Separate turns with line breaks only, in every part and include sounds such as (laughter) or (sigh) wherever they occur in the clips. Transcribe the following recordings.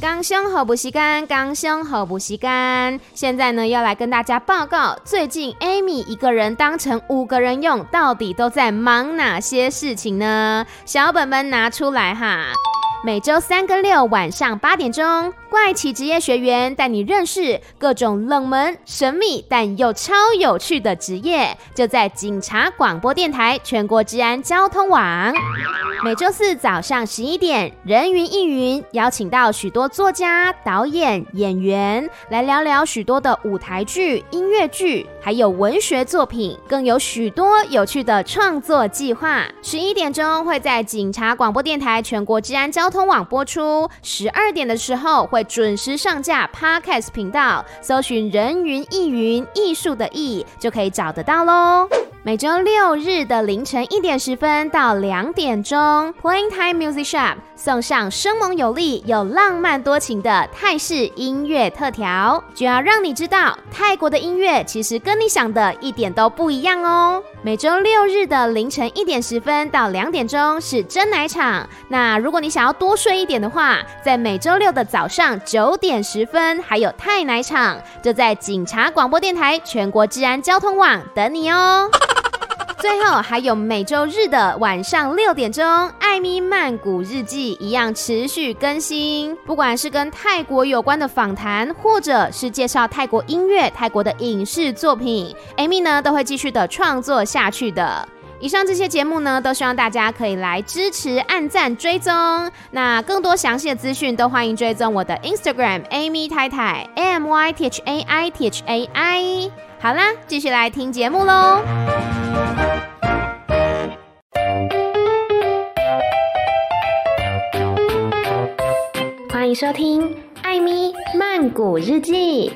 刚胸好不吸干，刚胸好不吸干。现在呢，要来跟大家报告，最近 Amy 一个人当成五个人用，到底都在忙哪些事情呢？小本本拿出来哈。每周三跟六晚上八点钟，怪奇职业学员带你认识各种冷门、神秘但又超有趣的职业，就在警察广播电台全国治安交通网。每周四早上十一点，人云亦云，邀请到许多作家、导演、演员来聊聊许多的舞台剧、音乐剧，还有文学作品，更有许多有趣的创作计划。十一点钟会在警察广播电台全国治安交通网播出，十二点的时候会准时上架 Podcast 频道，搜寻“人云亦云”艺术的艺就可以找得到喽。每周六日的凌晨一点十分到两点钟，Playing Time Music Shop 送上生猛有力又浪漫多情的泰式音乐特调，就要让你知道泰国的音乐其实跟你想的一点都不一样哦。每周六日的凌晨一点十分到两点钟是真奶场，那如果你想要多睡一点的话，在每周六的早上九点十分还有泰奶场，就在警察广播电台全国治安交通网等你哦。(laughs) 最后还有每周日的晚上六点钟，艾咪曼谷日记一样持续更新。不管是跟泰国有关的访谈，或者是介绍泰国音乐、泰国的影视作品，艾米呢都会继续的创作下去的。以上这些节目呢，都希望大家可以来支持、按赞、追踪。那更多详细的资讯，都欢迎追踪我的 Instagram Amy 太太 A M Y T H A I T H A I。好啦，继续来听节目喽。欢迎收听《艾咪曼谷日记》。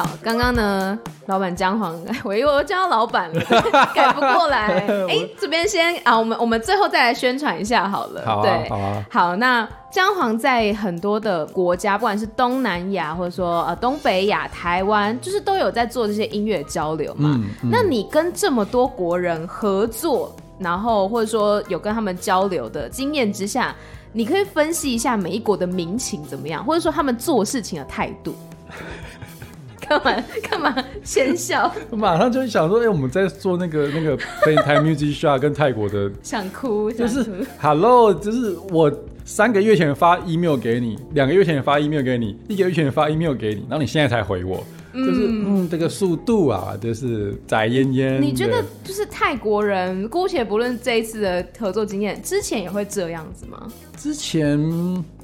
好，刚刚呢？老板姜黄，(laughs) 我以为我叫老板了，(laughs) 改不过来。哎、欸，这边先啊，我们我们最后再来宣传一下好了。好、啊，对，好啊。好，那姜黄在很多的国家，不管是东南亚或者说呃东北亚、台湾，就是都有在做这些音乐交流嘛。嗯嗯、那你跟这么多国人合作，然后或者说有跟他们交流的经验之下，你可以分析一下每一国的民情怎么样，或者说他们做事情的态度。干嘛干嘛先笑？
我马上就想说，哎、欸，我们在做那个那个 Playing Time Music Shop 跟泰国的，
想哭，
就是 Hello，就是我三个月前发 email 给你，两个月前发 email 给你，一个月前发 email 给你，然后你现在才回我。就是嗯，这个速度啊，就是宅烟烟。
你觉得就是泰国人，姑且不论这一次的合作经验，之前也会这样子吗？
之前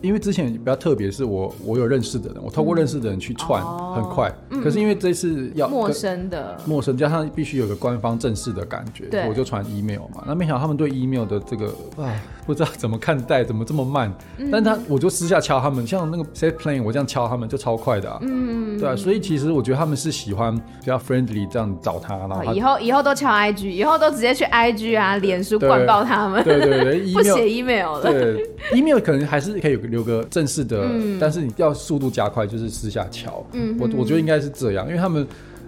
因为之前比较特别，是我我有认识的人，我透过认识的人去串，嗯、很快。嗯、可是因为这次要
陌生的，
陌生加上必须有个官方正式的感觉，对我就传 email 嘛。那没想到他们对 email 的这个啊，不知道怎么看待，怎么这么慢？嗯、但他我就私下敲他们，像那个 set playing，我这样敲他们就超快的啊。嗯，对啊，所以其实。我觉得他们是喜欢比较 friendly 这样找他，然后他
以后以后都敲 IG，以后都直接去 IG 啊、脸书灌爆他们。
对对 (laughs) 对，
不写 email 了。
对，email 可能还是可以留个正式的，嗯、但是你要速度加快，就是私下敲。嗯，我我觉得应该是这样，因为他们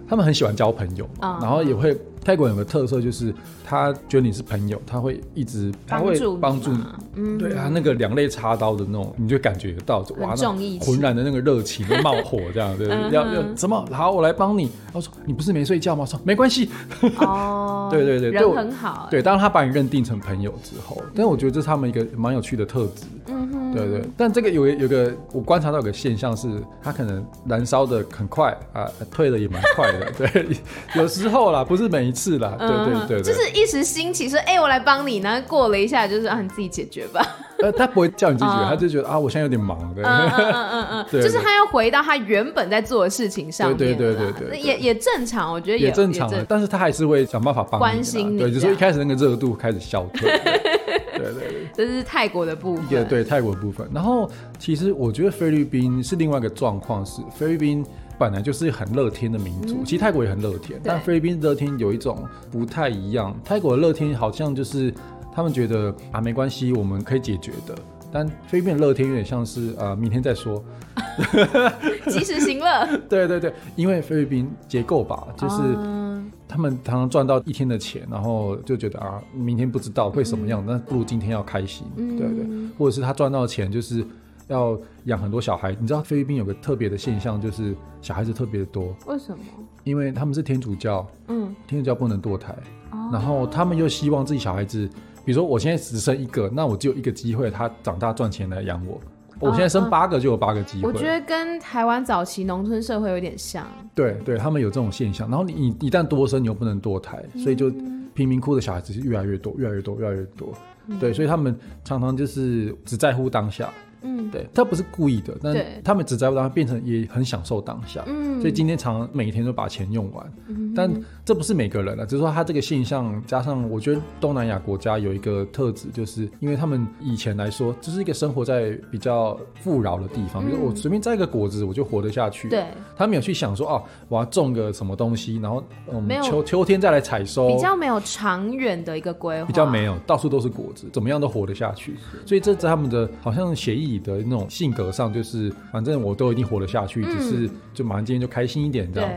他们很喜欢交朋友嘛，嗯、然后也会。泰国有个特色，就是他觉得你是朋友，他会一直他会帮助你。嗯，对啊，那个两肋插刀的那种，你就感觉到哇，那浑然的那个热情冒火这样，对，要要怎么？好，我来帮你。他说你不是没睡觉吗？说没关系。哦，对 (laughs) 对对，
人很好。
对，当他把你认定成朋友之后，但我觉得这是他们一个蛮有趣的特质。嗯哼，对对。但这个有有个我观察到有个现象是，他可能燃烧的很快啊，退的也蛮快的。对，(laughs) 有时候啦，不是每一次。是啦，对对对，
就是一时兴起说，哎，我来帮你，然后过了一下，就是让你自己解决吧。(laughs)
呃，他不会叫你自己解决，他就觉得啊，我现在有点忙，对，嗯
嗯嗯，(laughs) 就是他要回到他原本在做的事情上面，对对对对对，也也正常，我觉得也
正常，但是他还是会想办法帮你，
关心你，
对，只是一开始那个热度开始消退，对对对，(laughs)
这是泰国的部分，
对泰国的部分。然后其实我觉得菲律宾是另外一个状况，是菲律宾。本来就是很乐天的民族，嗯、其实泰国也很乐天，但菲律宾乐天有一种不太一样。泰国的乐天好像就是他们觉得啊没关系，我们可以解决的。但菲律宾的乐天有点像是啊、呃、明天再说，(laughs)
及时行乐。(laughs)
对对对，因为菲律宾结构吧，就是他们常常赚到一天的钱，然后就觉得啊，明天不知道会什么样，那、嗯、不如今天要开心，嗯、对对，或者是他赚到钱就是要养很多小孩。你知道菲律宾有个特别的现象，就是小孩子特别多。
为什么？
因为他们是天主教，嗯，天主教不能堕胎，哦、然后他们又希望自己小孩子。比如说我现在只生一个，那我只有一个机会，他长大赚钱来养我。我现在生八个就有八个机会。
我觉得跟台湾早期农村社会有点像。
对对，他们有这种现象。然后你你一旦多生，你又不能堕胎，所以就贫民窟的小孩子是越来越多，越来越多，越来越多。对，所以他们常常就是只在乎当下。嗯，对，他不是故意的，但他们只在乎当下，变成也很享受当下。嗯，所以今天常常每一天都把钱用完。嗯，但这不是每个人啊，只是说他这个现象，加上我觉得东南亚国家有一个特质，就是因为他们以前来说，这是一个生活在比较富饶的地方，比如我随便摘一个果子，我就活得下去。对，他没有去想说哦，我要种个什么东西，然后我们秋秋天再来采收，
比较没有长远的一个规划，
比较没有，到处都是果子，怎么样都活得下去。所以这是他们的好像协议。你的那种性格上，就是反正我都一定活得下去，嗯、只是就马上今天就开心一点这样。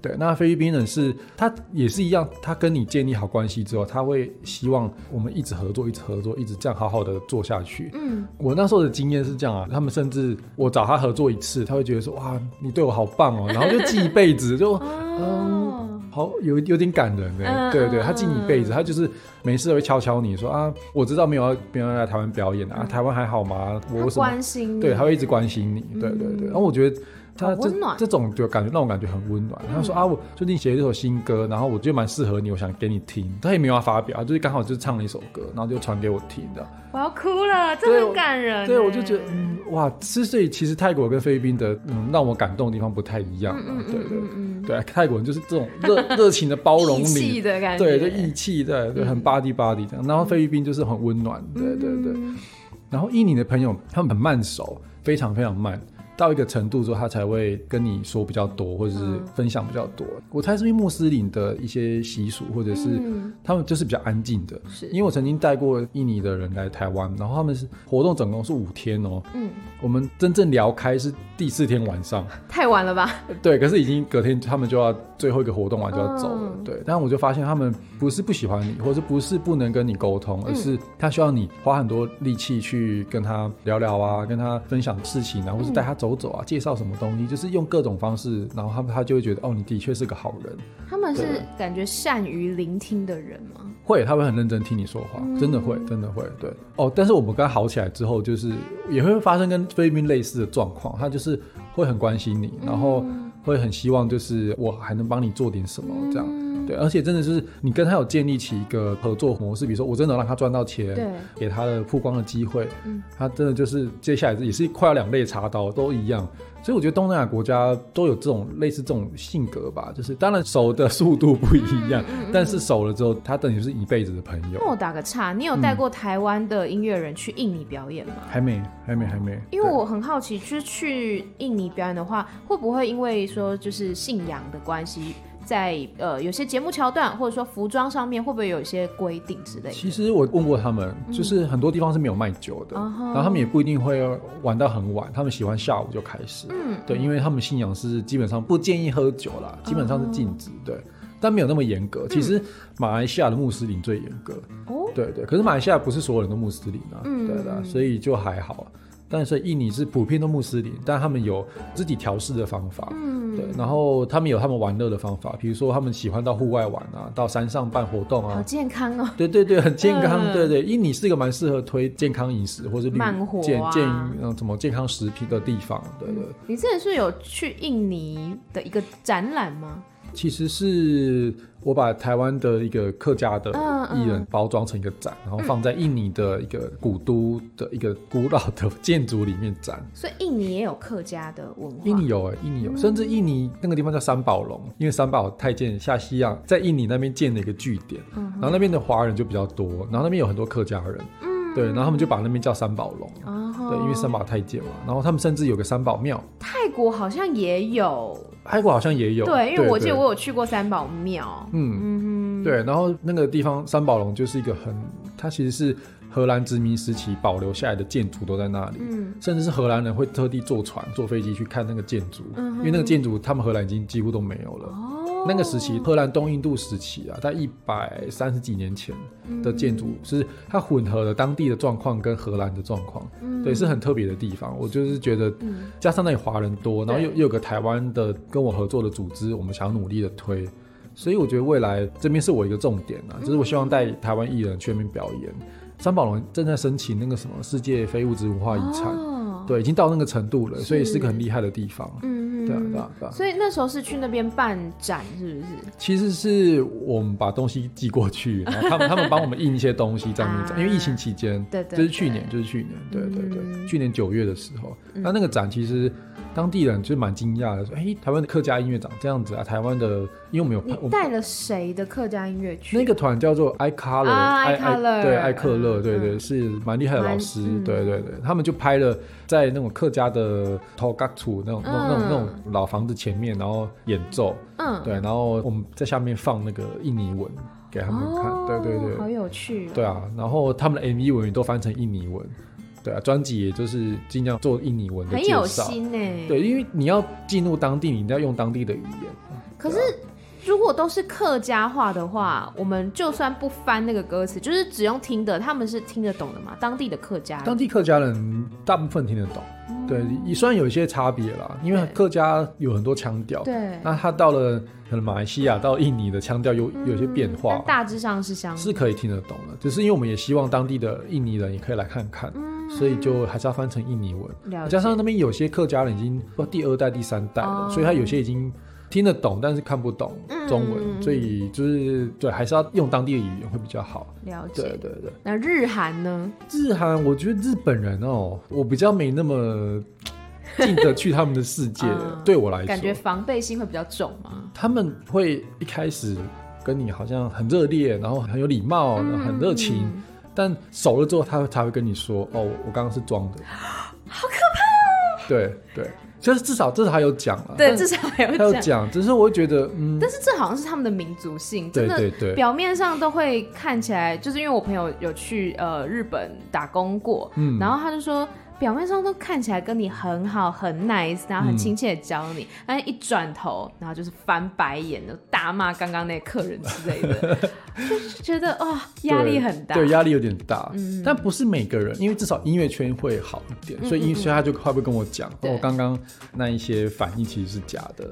对，对，那菲律宾人是，他也是一样，他跟你建立好关系之后，他会希望我们一直合作，一直合作，一直这样好好的做下去。嗯，我那时候的经验是这样啊，他们甚至我找他合作一次，他会觉得说哇，你对我好棒哦，然后就记一辈子，就 (laughs) 嗯。好，有有点感人呢。嗯、对对，他记你一辈子，他就是没事会敲敲你说啊，我知道没有要没有要来台湾表演啊，嗯、台湾还好吗？我
关心你，
对，他会一直关心你，对对对。然后我觉得。他这这种就感觉让我感觉很温暖。他说啊，我最近写了一首新歌，然后我觉得蛮适合你，我想给你听。他也没有要发表，就是刚好就是唱了一首歌，然后就传给我听的。
我要哭了，这很感人。
对，我就觉得嗯，哇，所以其实泰国跟菲律宾的嗯让我感动的地方不太一样。对对对，泰国人就是这种热 (laughs) 热情的包容你，的感觉，对，就义气，对对，很 body body 这样。然后菲律宾就是很温暖，对对对。然后印尼的朋友他们很慢熟，非常非常慢。到一个程度之后，他才会跟你说比较多，或者是分享比较多。嗯、我猜是因为穆斯林的一些习俗，或者是他们就是比较安静的。是，因为我曾经带过印尼的人来台湾，然后他们是活动总共是五天哦。嗯，我们真正聊开是第四天晚上。(laughs)
太晚了吧？
对，可是已经隔天他们就要最后一个活动完就要走了。嗯、对，但我就发现他们不是不喜欢你，或者不是不能跟你沟通，而是他需要你花很多力气去跟他聊聊啊，跟他分享事情啊，或是带他走。走走啊，介绍什么东西，就是用各种方式，然后他他就会觉得哦，你的确是个好人。
他们是感觉善于聆听的人吗？
会，他会很认真听你说话，真的会，真的会。对哦，但是我们跟他好起来之后，就是也会发生跟菲律宾类似的状况，他就是会很关心你，然后会很希望就是我还能帮你做点什么这样。对，而且真的是你跟他有建立起一个合作模式，比如说我真的让他赚到钱，对，给他的曝光的机会，嗯，他真的就是接下来也是快要两肋插刀都一样，所以我觉得东南亚国家都有这种类似这种性格吧，就是当然熟的速度不一样，嗯嗯、但是熟了之后，他等于是一辈子的朋友。
那我打个岔，你有带过台湾的音乐人去印尼表演吗？
还没，还没，还没。
因为我很好奇，就是去印尼表演的话，会不会因为说就是信仰的关系？在呃，有些节目桥段，或者说服装上面，会不会有一些规定之类的？
其实我问过他们，就是很多地方是没有卖酒的，嗯、然后他们也不一定会玩到很晚，他们喜欢下午就开始。嗯，对，因为他们信仰是基本上不建议喝酒啦，基本上是禁止。对，但没有那么严格。其实马来西亚的穆斯林最严格。哦、嗯，对对，可是马来西亚不是所有人都穆斯林啊，嗯、对的，所以就还好。但是印尼是普遍都穆斯林，但他们有自己调试的方法，嗯，对，然后他们有他们玩乐的方法，比如说他们喜欢到户外玩啊，到山上办活动啊，
好健康哦，
对对对，很健康，嗯、对对，印尼是一个蛮适合推健康饮食或者
慢活、啊、
健健嗯什么健康食品的地方，对对。
你之前是有去印尼的一个展览吗？
其实是我把台湾的一个客家的艺人包装成一个展，然后放在印尼的一个古都的一个古老的建筑里面展。
所以印尼也有客家的文化。
印尼有哎，印尼有，嗯、甚至印尼那个地方叫三宝龙，因为三宝太监下西洋在印尼那边建了一个据点，嗯、然后那边的华人就比较多，然后那边有很多客家人，嗯、对，然后他们就把那边叫三宝龙，嗯、对，因为三宝太监嘛，然后他们甚至有个三宝庙。
泰国好像也有。
泰国好像也有，
对，因为我记得我有去过三宝庙，
嗯。嗯，对，然后那个地方三宝龙就是一个很，它其实是荷兰殖民时期保留下来的建筑都在那里，嗯，甚至是荷兰人会特地坐船、坐飞机去看那个建筑，嗯，因为那个建筑他们荷兰已经几乎都没有了。哦，那个时期荷兰东印度时期啊，在一百三十几年前的建筑，是它混合了当地的状况跟荷兰的状况，嗯，对，是很特别的地方。我就是觉得，加上那里华人多，然后又又有个台湾的跟我合作的组织，我们想要努力的推。所以我觉得未来这边是我一个重点啊，就是我希望带台湾艺人去那边表演。三宝龙正在申请那个什么世界非物质文化遗产，哦、对，已经到那个程度了，所以是个很厉害的地方。嗯，对啊，对啊，对啊。
所以那时候是去那边办展，是不是？
其实是我们把东西寄过去，然后他们他们帮我们印一些东西在那边 (laughs) 展，啊、因为疫情期间，对，对对，就是去年，就是去年，对对对，嗯、去年九月的时候，那、嗯、那个展其实。当地人就蛮惊讶的，说：“哎、欸，台湾的客家音乐长这样子啊！台湾的，因为我们有
你带了谁的客家音乐去？
那个团叫做 I Color，I Color，对，爱克乐，对对，是蛮厉害的老师，嗯、对对对，他们就拍了在那种客家的头角厝那种、嗯、那种那种老房子前面，然后演奏，嗯，对，然后我们在下面放那个印尼文给他们看，哦、对对对，
好有趣、哦，
对啊，然后他们的 MV 文也都翻成印尼文。”对啊，专辑也就是尽量做印尼文的介绍。很有
心呢。
对，因为你要进入当地，你一定要用当地的语言。
可是，如果都是客家话的话，我们就算不翻那个歌词，就是只用听的，他们是听得懂的嘛？当地的客家人，
当地客家人大部分听得懂。对，也虽然有一些差别啦，因为客家有很多腔调。对。那他到了可能马来西亚到印尼的腔调有有些变化，
大致上是相
是可以听得懂的。只是因为我们也希望当地的印尼人也可以来看看。所以就还是要翻成印尼文，加上那边有些客家人已经第二代、第三代了，哦、所以他有些已经听得懂，但是看不懂中文，嗯、所以就是对，还是要用当地的语言会比较好。
了解，
对对对。
那日韩呢？
日韩，我觉得日本人哦，我比较没那么进得去他们的世界。嗯、(laughs) 对我来说，
感觉防备心会比较重吗？
他们会一开始跟你好像很热烈，然后很有礼貌，嗯、很热情。嗯但熟了之后，他才会跟你说：“哦，我刚刚是装的。”
好可怕哦！
对对，就是至少至少还有讲了。
对，至少还有
讲。只是我会觉得，嗯。
但是这好像是他们的民族性，真的。对对对。表面上都会看起来，就是因为我朋友有去呃日本打工过，嗯，然后他就说。表面上都看起来跟你很好，很 nice，然后很亲切的教你，嗯、但是一转头，然后就是翻白眼的大骂刚刚那客人之类的，(laughs) 就是觉得哇，压力很大，
对，压力有点大。嗯，但不是每个人，因为至少音乐圈会好一点，所以音乐圈他就会不会跟我讲，我刚刚那一些反应其实是假的，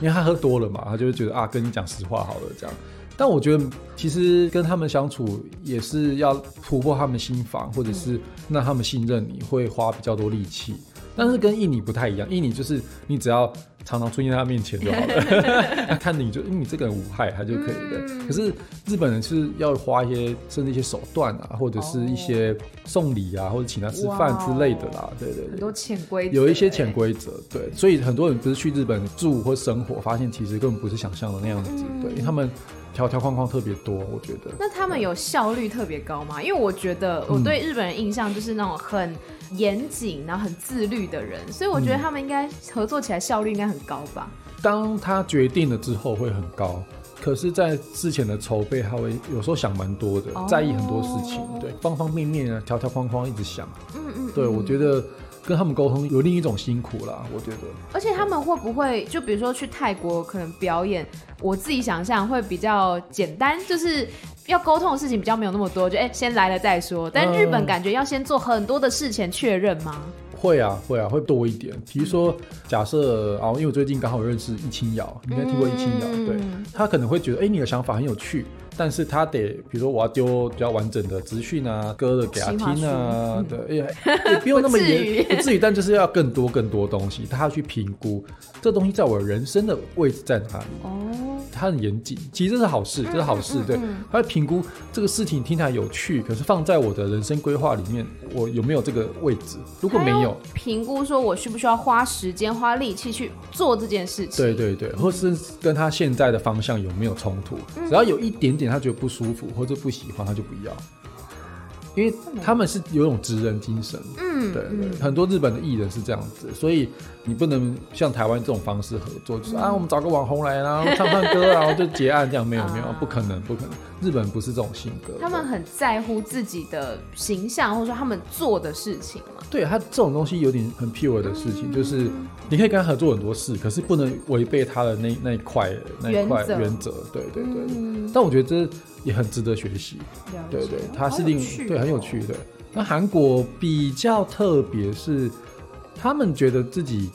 因为他喝多了嘛，他就会觉得啊，跟你讲实话好了这样。但我觉得，其实跟他们相处也是要突破他们心防，或者是让他们信任你，会花比较多力气。但是跟印尼不太一样，印尼就是你只要常常出现在他面前就好了，(laughs) 他看你就因为你这个人无害，他就可以的。嗯、可是日本人是要花一些甚至一些手段啊，或者是一些送礼啊，或者请他吃饭之类的啦。对对对，
很多潜规则，
有一些潜规则。对，所以很多人不是去日本住或生活，发现其实根本不是想象的那样子。嗯、对，因为他们。条条框框特别多，我觉得。
那他们有效率特别高吗？因为我觉得我对日本人印象就是那种很严谨，然后很自律的人，所以我觉得他们应该合作起来效率应该很高吧。
当他决定了之后会很高，可是，在之前的筹备，他会有时候想蛮多的，在意很多事情，对，方方面面啊，条条框框一直想。嗯嗯，对，我觉得。跟他们沟通有另一种辛苦啦，我觉得。
而且他们会不会就比如说去泰国可能表演，我自己想象会比较简单，就是要沟通的事情比较没有那么多，就哎、欸、先来了再说。但日本感觉要先做很多的事前确认吗？
会啊会啊会多一点。比如说假设啊，因为我最近刚好认识易清瑶，你应该听过易清瑶，嗯、对，他可能会觉得哎、欸、你的想法很有趣。但是他得，比如说我要丢比较完整的资讯啊，歌的给他听啊，对，也也不用那么严，(laughs) 不至于，但就是要更多更多东西，他要去评估这东西在我人生的位置在哪里。哦，他很严谨，其实这是好事，这是好事，对。他会评估这个事情听起来有趣，可是放在我的人生规划里面，我有没有这个位置？如果没有，
评估说我需不需要花时间花力气去做这件事情？
对对对，或是跟他现在的方向有没有冲突？只要有一点点。他觉得不舒服或者不喜欢，他就不要，因为他们是有一种职人精神。嗯嗯，对对，很多日本的艺人是这样子，所以你不能像台湾这种方式合作，就是啊，我们找个网红来，然后 (laughs) 唱唱歌，然后就结案，这样没有没有，不可能不可能。日本不是这种性格，
他们很在乎自己的形象，或者说他们做的事情嘛。
对，他这种东西有点很 pure 的事情，就是你可以跟他合作很多事，可是不能违背他的那那一块那一块原则。对对对，但我觉得这也很值得学习。对对，他是另对很有趣的。那韩国比较特别，是他们觉得自己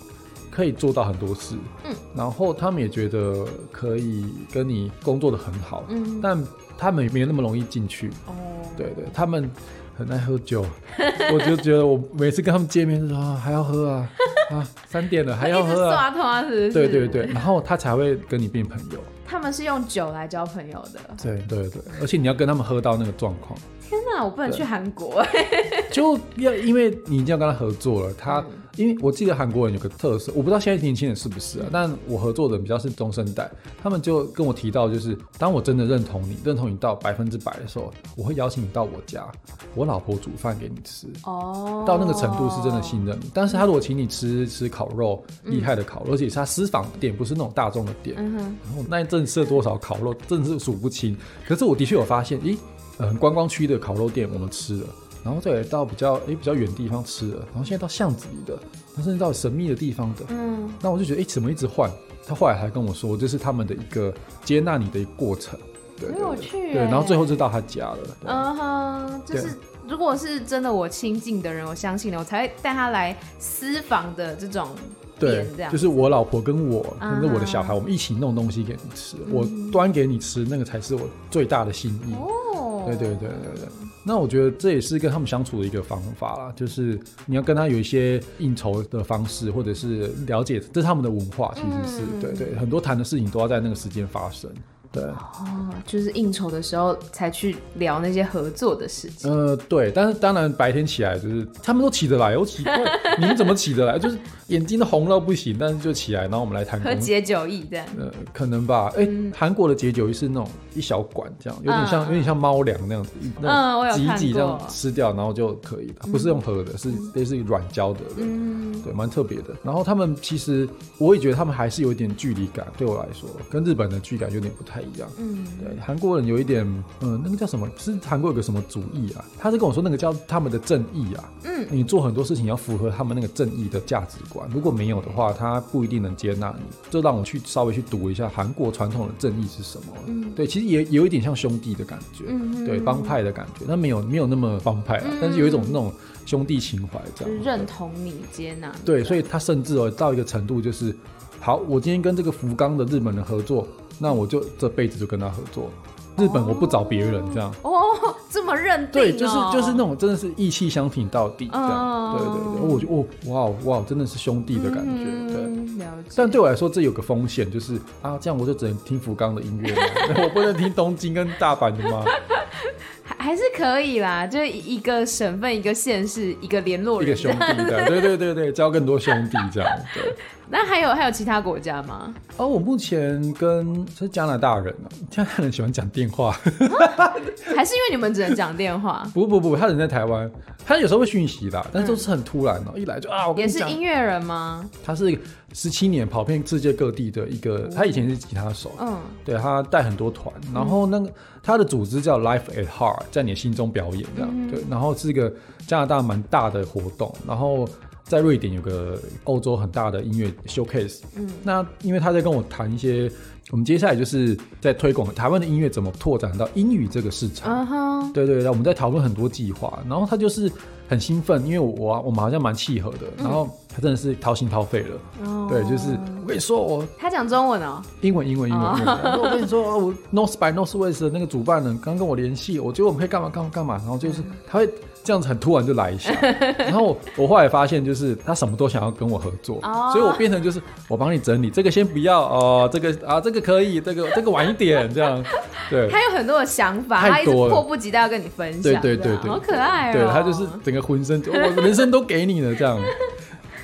可以做到很多事，嗯，然后他们也觉得可以跟你工作的很好，嗯，但他们也没有那么容易进去，哦，对对，他们很爱喝酒，(laughs) 我就觉得我每次跟他们见面的时候还要喝啊，(laughs) 啊，三点了还要喝啊，对对对，然后他才会跟你变朋友。
他们是用酒来交朋友的，
对对对，而且你要跟他们喝到那个状况。
天哪，我不能去韩国，(laughs)
就要因为你一定要跟他合作了，他。嗯。因为我记得韩国人有个特色，我不知道现在年轻人是不是啊，但我合作的比较是中生代，他们就跟我提到，就是当我真的认同你，认同你到百分之百的时候，我会邀请你到我家，我老婆煮饭给你吃，哦，到那个程度是真的信任。你。但是他如果请你吃吃烤肉，厉害的烤肉，而且是他私房店，不是那种大众的店，嗯哼，然后那一阵吃了多少烤肉，真的是数不清。可是我的确有发现，咦，嗯，观光区的烤肉店我们吃了。然后再来到比较诶比较远的地方吃了，然后现在到巷子里的，甚至到神秘的地方的，嗯，那我就觉得诶怎么一直换？他后来还跟我说，这是他们的一个接纳你的一个过程，对，没有趣，对，然后最后就到他家了，嗯
哼，就是如果是真的我亲近的人，我相信了，我才会带他来私房的这种。
对，就是我老婆跟我，跟着我的小孩，我们一起弄东西给你吃，我端给你吃，那个才是我最大的心意。哦，对对对对对。那我觉得这也是跟他们相处的一个方法啦，就是你要跟他有一些应酬的方式，或者是了解，这是他们的文化，其实是对对，很多谈的事情都要在那个时间发生。对
哦，就是应酬的时候才去聊那些合作的事情。
呃，对，但是当然白天起来就是他们都起得来，我奇怪你们怎么起得来？就是眼睛都红到不行，但是就起来，然后我们来谈
喝解酒意这样。
呃，可能吧。哎、欸，韩、嗯、国的解酒意是那种一小管这样，有点像、嗯、有点像猫粮那样子，嗯，我有挤挤这样吃掉，然后就可以了。不是用喝的，是类似于软胶的，嗯，对，蛮特别的。然后他们其实我也觉得他们还是有一点距离感，对我来说，跟日本的距离感有点不太。一样，嗯，对，韩国人有一点，嗯，那个叫什么？是韩国有个什么主义啊？他是跟我说那个叫他们的正义啊，嗯，你做很多事情要符合他们那个正义的价值观，如果没有的话，他不一定能接纳你。这让我去稍微去读一下韩国传统的正义是什么。嗯，对，其实也有一点像兄弟的感觉，嗯，对，帮派的感觉，但没有没有那么帮派啊，但是有一种那种兄弟情怀，这样
认同你接纳。
对，所以他甚至哦到一个程度就是，好，我今天跟这个福冈的日本人合作。那我就这辈子就跟他合作，日本我不找别人这样。
哦，这么认定、哦？
对，就是就是那种真的是义气相挺到底这样。哦、对对对，我觉得哦，哇哇，真的是兄弟的感觉。嗯、对。但对我来说，这有个风险，就是啊，这样我就只能听福冈的音乐，(laughs) 我不能听东京跟大阪的吗？(laughs)
还还是可以啦，就一个省份、一个县市、一个联络人，
一个兄弟的，(laughs) 对对对对，交更多兄弟这样。对。
那还有还有其他国家吗？
哦，我目前跟是加拿大人啊，加拿大人喜欢讲电话，
还是因为你们只能讲电话？(laughs)
不不不，他人在台湾，他有时候会讯息的，但是都是很突然哦，一来就啊，我
也是音乐人吗？
他是十七年跑遍世界各地的一个，他以前是吉他手，嗯，对，他带很多团，然后那个他的组织叫 Life at Heart，在你心中表演这样，对，然后是一个加拿大蛮大的活动，然后。在瑞典有个欧洲很大的音乐 showcase，嗯，那因为他在跟我谈一些，我们接下来就是在推广台湾的音乐怎么拓展到英语这个市场，嗯哼，对对，对，我们在讨论很多计划，然后他就是很兴奋，因为我我们好像蛮契合的，然后他真的是掏心掏肺了，嗯、对，就是我跟你说我
他讲中文哦，
英文英文英文，我跟你说我 North by Northwest 的那个主办人刚跟我联系，我觉得我们可以干嘛干嘛干嘛，然后就是他会。这样子很突然就来一下，(laughs) 然后我后来发现就是他什么都想要跟我合作，所以我变成就是我帮你整理这个先不要哦，这个啊这个可以，这个这个晚一点这样，对。他
有很多的想法，他一直迫不及待要跟你分享，
对对对对，
好可爱哦。
对他就是整个浑身，我人生都给你了这样。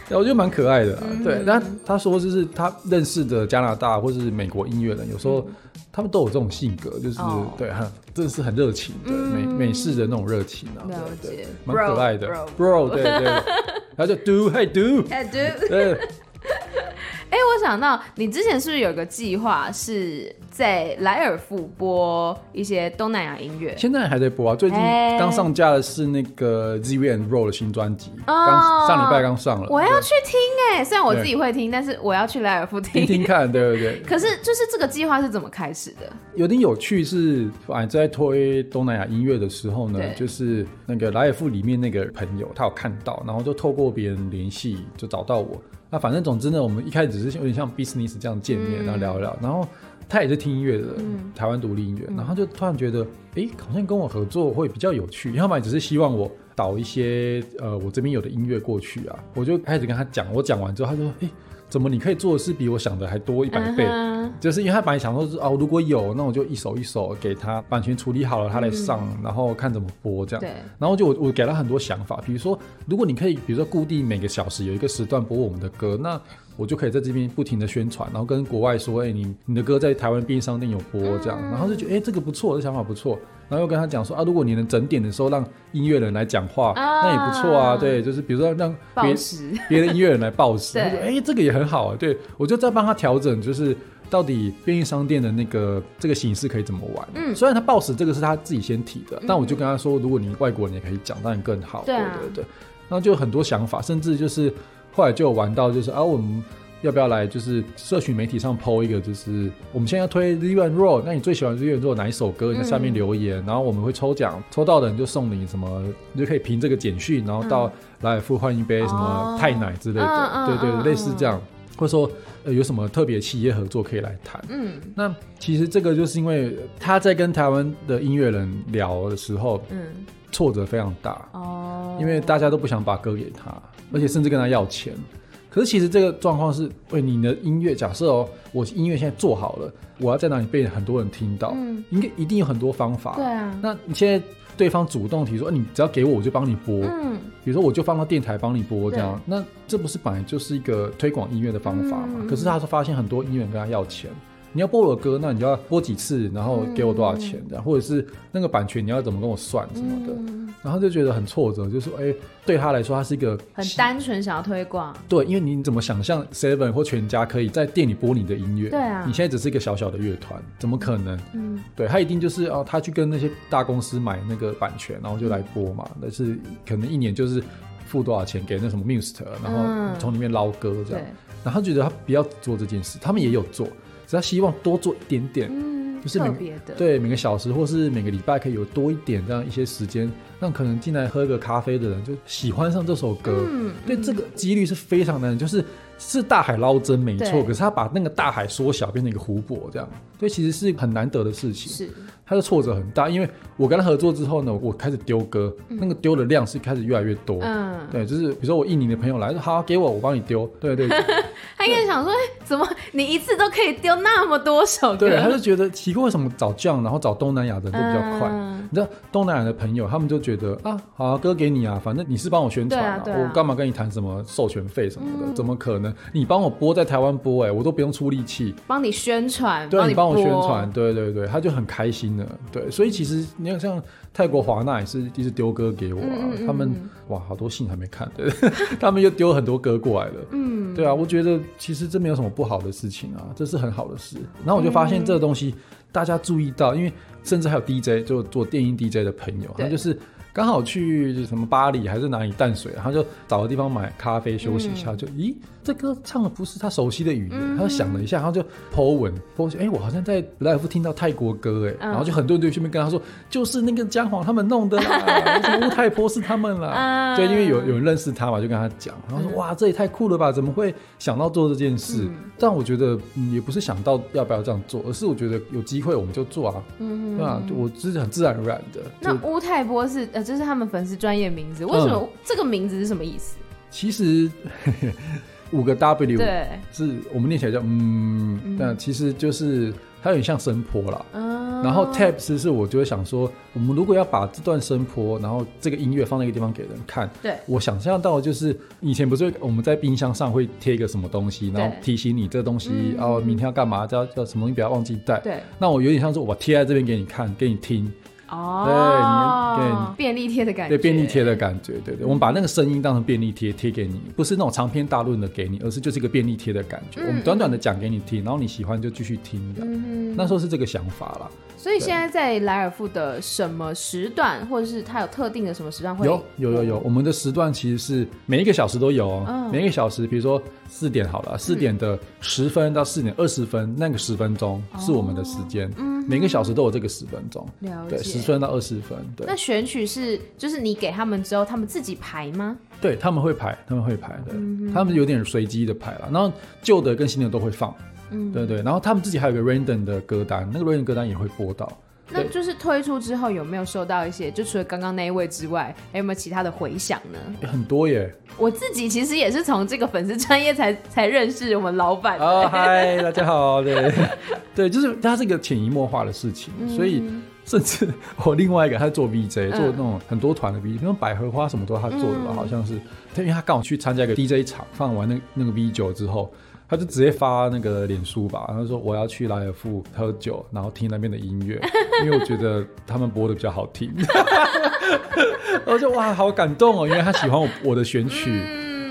我觉得蛮可爱的。嗯、对，但他说就是他认识的加拿大或是美国音乐人，有时候、嗯、他们都有这种性格，就是、哦、对，很真的是很热情的、嗯、美美式的那种热情啊，对对，蛮可爱的。bro, 对对，然后就 do hey do
hey do 对。(laughs) 哎、欸，我想到你之前是不是有个计划是在莱尔富播一些东南亚音乐？
现在还在播啊，最近刚上架的是那个 Zivi and Roll 的新专辑，刚、哦、上礼拜刚上了。
我要去听哎、欸，虽然我自己会听，但是我要去莱尔富听
听听看，对不对。(laughs)
可是就是这个计划是怎么开始的？
有点有趣是，反正在推东南亚音乐的时候呢，就是那个莱尔富里面那个朋友，他有看到，然后就透过别人联系，就找到我。那反正总之呢，我们一开始只是有点像 business 这样见面，然后聊一聊。然后他也是听音乐的，台湾独立音乐。然后就突然觉得，哎，好像跟我合作会比较有趣。要么只是希望我导一些呃我这边有的音乐过去啊。我就开始跟他讲，我讲完之后，他说，哎。怎么？你可以做的事比我想的还多一百倍，uh huh. 就是因为他本来想说是哦，如果有，那我就一首一首给他版权处理好了，他来上，嗯、然后看怎么播这样。对然后就我我给他很多想法，比如说，如果你可以，比如说固定每个小时有一个时段播我们的歌，那。我就可以在这边不停的宣传，然后跟国外说，哎、欸，你你的歌在台湾便利商店有播这样，然后就觉得，哎、欸，这个不错，这想法不错，然后又跟他讲说，啊，如果你能整点的时候让音乐人来讲话，啊、那也不错啊，对，就是比如说让别 (laughs) 别的音乐人来报时，他说，哎，这个也很好啊，对，我就在帮他调整，就是到底便利商店的那个这个形式可以怎么玩。嗯，虽然他报时这个是他自己先提的，嗯、但我就跟他说，如果你外国人也可以讲，当然更好，对、啊、对对对，然后就有很多想法，甚至就是。后来就有玩到，就是啊，我们要不要来，就是社群媒体上 po 一个，就是我们现在要推 Zivi and Ro，那你最喜欢 Zivi and Ro 哪一首歌？你在下面留言，嗯、然后我们会抽奖，抽到的人就送你什么，你就可以凭这个简讯，然后到莱尔富换一杯什么泰奶之类的，对对，类似这样，或者说呃有什么特别企业合作可以来谈。嗯，那其实这个就是因为他在跟台湾的音乐人聊的时候，嗯，挫折非常大哦，因为大家都不想把歌给他。而且甚至跟他要钱，可是其实这个状况是，喂，你的音乐，假设哦，我音乐现在做好了，我要在哪里被很多人听到？嗯，应该一定有很多方法。对啊，那你现在对方主动提出，你只要给我，我就帮你播。嗯，比如说我就放到电台帮你播这样，那这不是本来就是一个推广音乐的方法嘛？嗯，可是他说发现很多音乐人跟他要钱。你要播我的歌，那你就要播几次，然后给我多少钱这样，嗯、或者是那个版权你要怎么跟我算什么的，嗯、然后就觉得很挫折，就是说，哎、欸，对他来说，他是一个
很单纯想要推广。
对，因为你怎么想象 Seven 或全家可以在店里播你的音乐？对啊，你现在只是一个小小的乐团，怎么可能？嗯，对他一定就是哦，他去跟那些大公司买那个版权，然后就来播嘛。但是可能一年就是付多少钱给那什么 Muse，然后从里面捞歌这样。嗯、然后他觉得他不要做这件事，他们也有做。只要希望多做一点点，嗯，就是每个对每个小时或是每个礼拜可以有多一点这样一些时间，让可能进来喝个咖啡的人就喜欢上这首歌，嗯，对，这个几率是非常难，就是。是大海捞针没错，可是他把那个大海缩小，变成一个湖泊，这样，所以其实是很难得的事情。是，他的挫折很大，因为我跟他合作之后呢，我开始丢歌，嗯、那个丢的量是开始越来越多。嗯，对，就是比如说我印尼的朋友来说，好，给我，我帮你丢。对对，对。(laughs)
他应该想说，怎么你一次都可以丢那么多首歌？
对，他就觉得奇怪，为什么找这样，然后找东南亚的人都比较快？嗯、你知道东南亚的朋友，他们就觉得啊，好啊，歌给你啊，反正你是帮我宣传啊，啊啊我干嘛跟你谈什么授权费什么的？嗯、怎么可能？你帮我播在台湾播，哎，我都不用出力气，
帮你宣传，
对，你帮我宣传，对对对，他就很开心的，对，所以其实你看，像泰国华纳也是一直丢歌给我啊，嗯嗯嗯他们哇，好多信还没看，对，(laughs) 他们又丢很多歌过来了，嗯，对啊，我觉得其实这没有什么不好的事情啊，这是很好的事。然后我就发现这个东西大家注意到，因为甚至还有 DJ 就做电音 DJ 的朋友，他就是。刚好去什么巴黎还是哪里淡水，然后就找个地方买咖啡休息一下，就咦，这歌唱的不是他熟悉的语言，他就想了一下，然后就 po 文 po 哎，我好像在莱尔富听到泰国歌哎，然后就很多人就去那边跟他说，就是那个姜黄他们弄的啦，(laughs) 什么乌泰坡是他们啦，对，因为有有人认识他嘛，就跟他讲，然后说哇，这也太酷了吧，怎么会想到做这件事？但我觉得也不是想到要不要这样做，而是我觉得有机会我们就做啊，对吧？我就是很自然而然的。
那乌泰坡是呃。这是他们粉丝专业名字，为什么这个名字是什么意思？
嗯、其实 (laughs) 五个 W 对，是我们念起来叫嗯，那、嗯、其实就是它有点像声波啦。嗯嗯、然后 Taps 是我就会想说，我们如果要把这段声波，然后这个音乐放在一个地方给人看，
对，
我想象到的就是以前不是我们在冰箱上会贴一个什么东西，然后提醒你这个东西哦，明天要干嘛，叫叫什么东西不要忘记带。
对，
那我有点像是我贴在这边给你看，给你听。
哦，对，对，便利贴的感觉，
对，便利贴的感觉，对对，我们把那个声音当成便利贴贴给你，不是那种长篇大论的给你，而是就是一个便利贴的感觉，嗯、我们短短的讲给你听，然后你喜欢就继续听的，嗯、那时候是这个想法啦。
所以现在在莱尔富的什么时段，或者是它有特定的什么时段会？
有有有有，我们的时段其实是每一个小时都有哦，嗯、每一个小时，比如说四点好了，四点的十分到四点二十分，那个十分钟是我们的时间，嗯、每个小时都有这个十分钟，
了解。
对，十分到二十分，对。
那选曲是就是你给他们之后，他们自己排吗？
对，他们会排，他们会排的，嗯、他们有点随机的排了，然后旧的跟新的都会放。嗯，对对，然后他们自己还有个 random 的歌单，那个 random 歌单也会播到。
那就是推出之后有没有收到一些？就除了刚刚那一位之外，还有没有其他的回响呢？
很多耶！
我自己其实也是从这个粉丝专业才才认识我们老板。
哦，嗨，大家好，对 (laughs) 对，就是它是一个潜移默化的事情，嗯、所以甚至 (laughs) 我另外一个他做 VJ，做那种很多团的 VJ，比如百合花什么都是他做的吧，嗯、好像是。他因为他刚好去参加一个 DJ 场，放完那那个 V 九之后。他就直接发那个脸书吧，他说我要去莱尔富喝酒，然后听那边的音乐，因为我觉得他们播的比较好听。(laughs) 我就哇，好感动哦，因为他喜欢我我的选曲。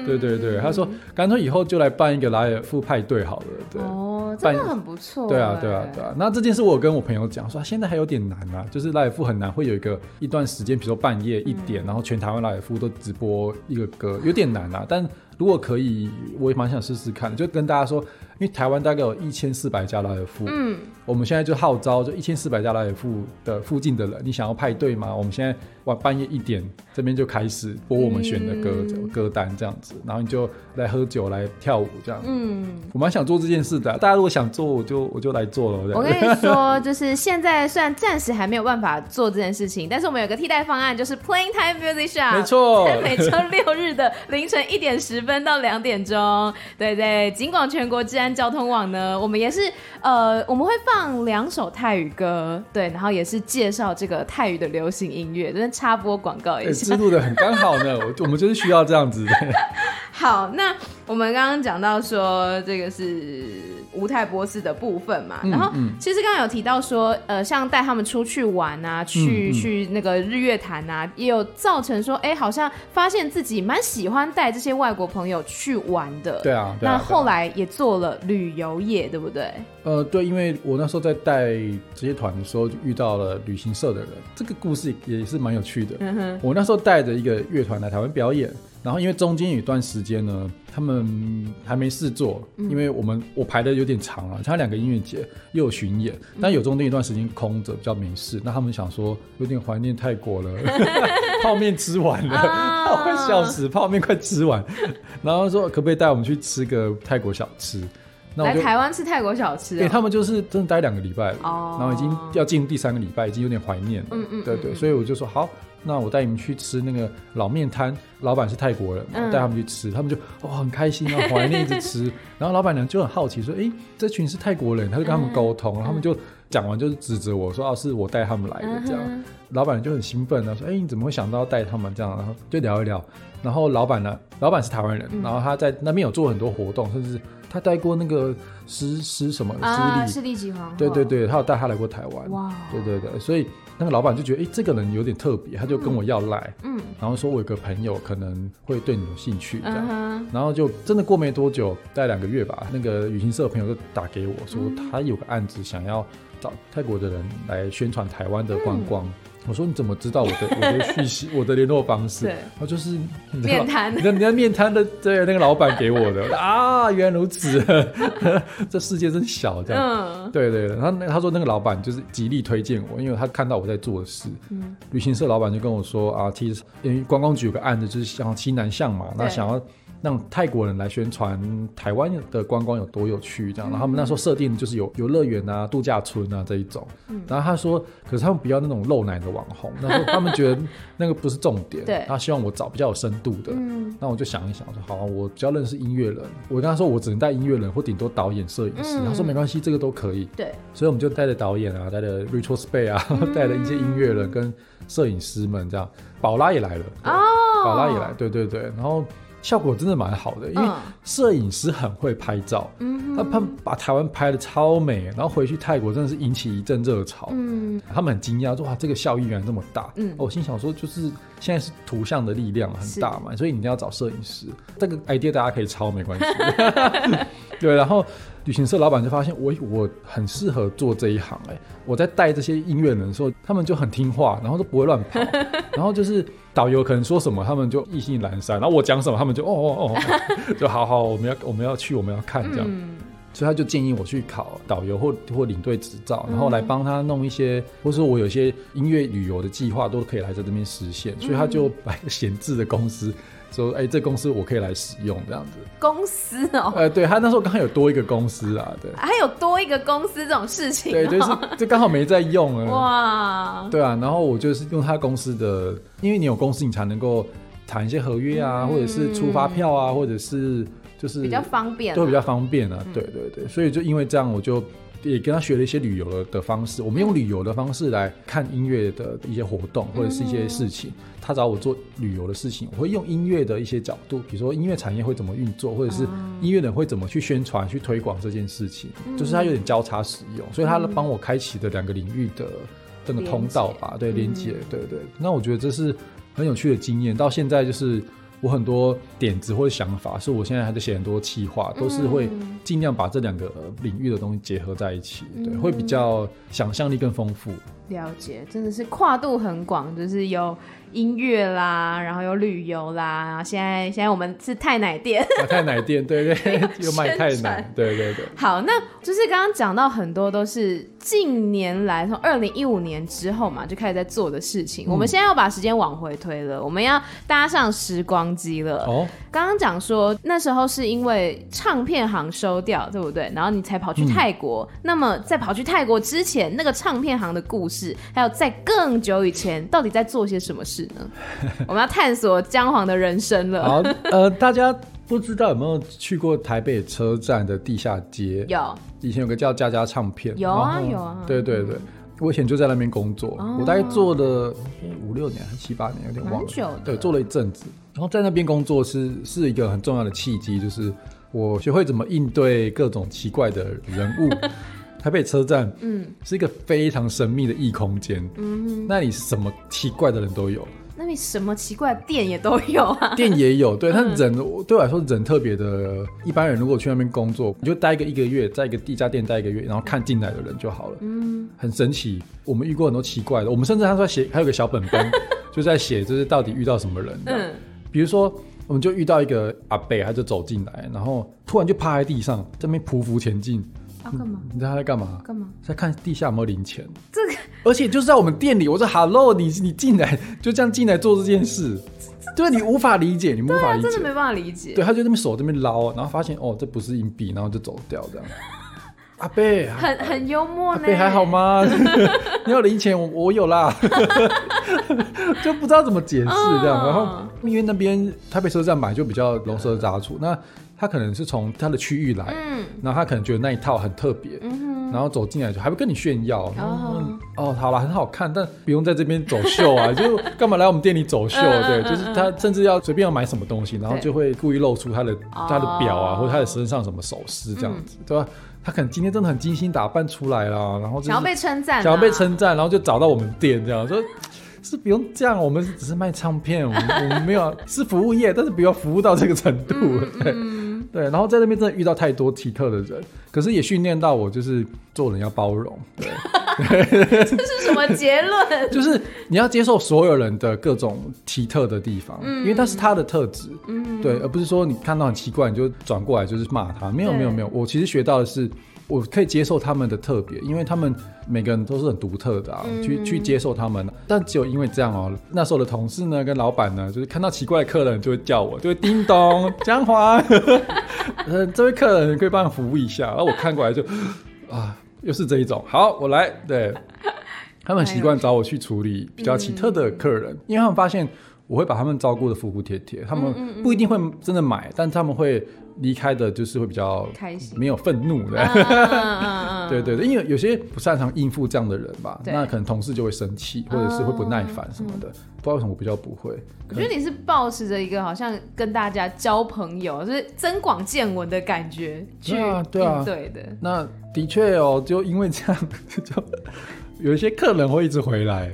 嗯、对对对，他说干脆以后就来办一个莱尔富派对好了。对，
哦，真的很不错。
对啊，对啊，对啊。那这件事我有跟我朋友讲说，现在还有点难啊，就是莱尔富很难会有一个一段时间，比如说半夜一点，嗯、然后全台湾莱尔富都直播一个歌，有点难啊，但。如果可以，我也蛮想试试看，就跟大家说。因为台湾大概有一千四百家拉尔夫，嗯，我们现在就号召就一千四百家拉尔夫的附近的人，你想要派对吗？我们现在晚半夜一点这边就开始播我们选的歌、嗯、歌单这样子，然后你就来喝酒来跳舞这样，嗯，我蛮想做这件事的，大家如果想做，我就我就来做了。
我跟你说，就是现在虽然暂时还没有办法做这件事情，但是我们有个替代方案，就是 Playing Time Music Shop，
没错，
在每周六日的凌晨一点十分到两点钟，对对，尽管全国治安。交通网呢，我们也是呃，我们会放两首泰语歌，对，然后也是介绍这个泰语的流行音乐，真的插播广告一下，
录的很刚好呢，我我们就是需要这样子的。(laughs)
好，那我们刚刚讲到说这个是无泰波斯的部分嘛，嗯、然后其实刚刚有提到说，呃，像带他们出去玩啊，去、嗯、去那个日月潭啊，也有造成说，哎，好像发现自己蛮喜欢带这些外国朋友去玩的。
对啊，对啊，
那后来也做了旅游业，对不对？
呃，对，因为我那时候在带这些团的时候，就遇到了旅行社的人，这个故事也是蛮有趣的。嗯哼，我那时候带着一个乐团来台湾表演。然后因为中间有一段时间呢，他们还没事做，嗯、因为我们我排的有点长啊，他两个音乐节又有巡演，嗯、但有中间一段时间空着，比较没事。那他们想说有点怀念泰国了，(laughs) 泡面吃完了，我快笑死，泡面快吃完，然后说可不可以带我们去吃个泰国小吃？那
来台湾吃泰国小吃、哦？
对、欸，他们就是真的待两个礼拜了，哦、然后已经要进入第三个礼拜，已经有点怀念了。嗯，嗯嗯，对对，所以我就说好。那我带你们去吃那个老面摊，老板是泰国人，带他们去吃，他们就哇很开心啊，(laughs) 怀念一直吃。然后老板娘就很好奇说：“哎，这群是泰国人？”他就跟他们沟通，他们就讲完就是指责我说：“啊，是我带他们来的。”这样，老板娘就很兴奋啊，说：“哎，你怎么会想到带他们这样？”然后就聊一聊。然后老板呢，老板是台湾人，然后他在那边有做很多活动，甚至他带过那个诗诗什么诗
丽诗丽集皇
对对对，他有带他来过台湾。哇，对对对，所以。那个老板就觉得，哎、欸，这个人有点特别，他就跟我要赖，嗯，然后说我有个朋友可能会对你有兴趣，这样，嗯、然后就真的过没多久，大概两个月吧，那个旅行社的朋友就打给我说，他有个案子想要找泰国的人来宣传台湾的观光。嗯我说，你怎么知道我的我的 (laughs) 讯息我的联络方式？对，他就是
面瘫，(laughs)
你看面瘫的对那个老板给我的 (laughs) 啊，原来如此，这世界真小，这样。嗯，对对。然后那他说那个老板就是极力推荐我，因为他看到我在做的事。嗯，旅行社老板就跟我说啊，其实因为观光局有个案子，就是像西南向嘛，那想要让泰国人来宣传台湾的观光有多有趣，这样。然后他们那时候设定就是有游乐园啊、度假村啊这一种。然后他说，可是他们不要那种露奶的网红，(laughs) 然后他们觉得那个不是重点。对。他希望我找比较有深度的。嗯。那我就想一想，说好啊，我比较认识音乐人，我跟他说我只能带音乐人或顶多导演、摄影师。他说没关系，这个都可以。对。所以我们就带着导演啊，带着 Richard Spay 啊，(laughs) 带着一些音乐人跟摄影师们这样。宝拉也来了。哦。宝拉也来，对对对，然后。效果真的蛮好的，因为摄影师很会拍照，嗯，他他把台湾拍的超美，然后回去泰国真的是引起一阵热潮，嗯，他们很惊讶说哇，这个效益原来这么大，嗯，我心想说就是现在是图像的力量很大嘛，所以你一定要找摄影师，这个 idea 大家可以抄没关系，(laughs) 对，然后旅行社老板就发现我我很适合做这一行，哎，我在带这些音乐人的时候，他们就很听话，然后都不会乱跑，(laughs) 然后就是。导游可能说什么，他们就意兴阑珊，然后我讲什么，他们就哦哦哦，就好好，我们要我们要去，我们要看这样，所以他就建议我去考导游或或领队执照，然后来帮他弄一些，嗯、或者说我有些音乐旅游的计划都可以来在这边实现，所以他就把一个闲置的公司。说哎，这公司我可以来使用这样子。公司哦，呃，对他那时候刚好有多一个公司啊，对，还有多一个公司这种事情，对，就是就刚好没在用啊。(laughs) 哇，对啊，然后我就是用他公司的，因为你有公司，你才能够谈一些合约啊，或者是出发票啊，或者是就是比较方便，都比较方便啊。对对对，所以就因为这样，我就。也跟他学了一些旅游的的方式，我们用旅游的方式来看音乐的一些活动或者是一些事情。他找我做旅游的事情，我会用音乐的一些角度，比如说音乐产业会怎么运作，或者是音乐人会怎么去宣传、去推广这件事情，就是他有点交叉使用，所以他帮我开启的两个领域的这个通道吧，对，连接，对对。那我觉得这是很有趣的经验，到现在就是。我很多点子或者想法，是我现在还在写很多企划，都是会尽量把这两个领域的东西结合在一起，对，会比较想象力更丰富。了解，真的是跨度很广，就是有。音乐啦，然后有旅游啦，然后现在现在我们是太奶店，太奶店，对 (laughs) 对，又卖太奶，对对对。好，那就是刚刚讲到很多都是近年来从二零一五年之后嘛，就开始在做的事情。嗯、我们现在要把时间往回推了，我们要搭上时光机了。哦，刚刚讲说那时候是因为唱片行收掉，对不对？然后你才跑去泰国。嗯、那么在跑去泰国之前，那个唱片行的故事，还有在更久以前，到底在做些什么事呢？(laughs) 我们要探索姜黄的人生了。好，呃，大家不知道有没有去过台北车站的地下街？有，以前有个叫佳佳唱片。有啊，有啊。对对对，我以前就在那边工作，我大概做了五六年还是七八年，有点忘了。对，做了一阵子。然后在那边工作是是一个很重要的契机，就是我学会怎么应对各种奇怪的人物。(laughs) 台北车站，嗯，是一个非常神秘的异空间，嗯，那里什么奇怪的人都有，那里什么奇怪的店也都有啊，店也有，对，但人对我来说人特别的，一般人如果去那边工作，你就待个一个月，在一个地家店待一个月，然后看进来的人就好了，嗯，很神奇。我们遇过很多奇怪的，我们甚至他说写还有个小本本，(laughs) 就在写就是到底遇到什么人，嗯，比如说我们就遇到一个阿伯，他就走进来，然后突然就趴在地上，在那边匍匐前进。啊，干嘛？你知道他在干嘛？干嘛？在看地下有没有零钱。这个，(laughs) 而且就是在我们店里。我说：“Hello，你你进来就这样进来做这件事，对，你无法理解，你无法理解，真的没办法理解。”对，他就那边手这边捞，然后发现哦，这不是硬币，然后就走掉这样。(laughs) 阿贝，很很幽默呢。阿贝还好吗？(laughs) 你有零钱，我我有啦。就不知道怎么解释这样。然后因为那边台北车站买就比较龙蛇杂处，那。他可能是从他的区域来，嗯，然后他可能觉得那一套很特别，嗯哼，然后走进来就还会跟你炫耀，哦，哦，好了，很好看，但不用在这边走秀啊，(laughs) 就干嘛来我们店里走秀？对，就是他甚至要随便要买什么东西，然后就会故意露出他的他的表啊，或者他的身上什么首饰这样子，对吧？他可能今天真的很精心打扮出来了，然后想要被称赞，想要被称赞，然后就找到我们店这样说。是不用这样，我们只是卖唱片，我们我们没有是服务业，但是不要服务到这个程度，对、嗯、对。然后在那边真的遇到太多奇特的人，可是也训练到我，就是做人要包容，对。(laughs) 这是什么结论？(laughs) 就是你要接受所有人的各种奇特的地方，嗯、因为那是他的特质，嗯，对，而不是说你看到很奇怪你就转过来就是骂他，没有对没有没有。我其实学到的是。我可以接受他们的特别，因为他们每个人都是很独特的啊，嗯、去去接受他们。但只有因为这样哦，那时候的同事呢，跟老板呢，就是看到奇怪的客人就会叫我，就会叮咚，(laughs) 江华，(laughs) 呃，这位客人可以帮你服务一下。然后我看过来就啊，又是这一种，好，我来。对，他们习惯找我去处理比较奇特的客人，嗯、因为他们发现。我会把他们照顾得服服帖帖，他们不一定会真的买，嗯嗯嗯，但他们会离开的，就是会比较开心，没有愤怒的。(laughs) 对对对，因为有些不擅长应付这样的人吧，那可能同事就会生气，或者是会不耐烦什么的。嗯、不知道为什么我比较不会。
我觉得你是抱持着一个好像跟大家交朋友，就是增广见闻的感觉去应对的。
那的确哦，就因为这样，(laughs) 就有一些客人会一直回来。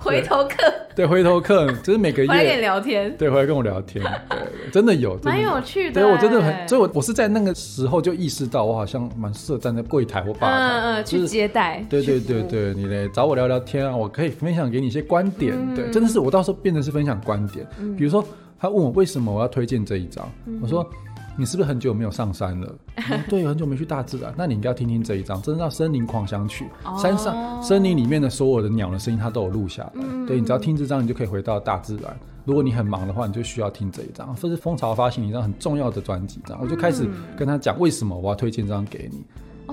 (laughs)
回头客
对，回头客就是每个月
回来聊天，
对，回来跟我聊天，对，真的有，(laughs) 蛮
有趣的。
对我真的很，所以我我是在那个时候就意识到，我好像蛮适合站在柜台或吧台，
嗯嗯，去接待。
对对对对，你来找我聊聊天啊，我可以分享给你一些观点。对，真的是我到时候变成是分享观点。比如说他问我为什么我要推荐这一张，我说。你是不是很久没有上山了？(laughs) 对，很久没去大自然。那你应该要听听这一张，真的叫《森林狂想曲》。山上森林里面的所有的鸟的声音，它都有录下来。对，你只要听这张，你就可以回到大自然。如果你很忙的话，你就需要听这一张。这是蜂巢发行一张很重要的专辑，这样我就开始跟他讲为什么我要推荐这张给你。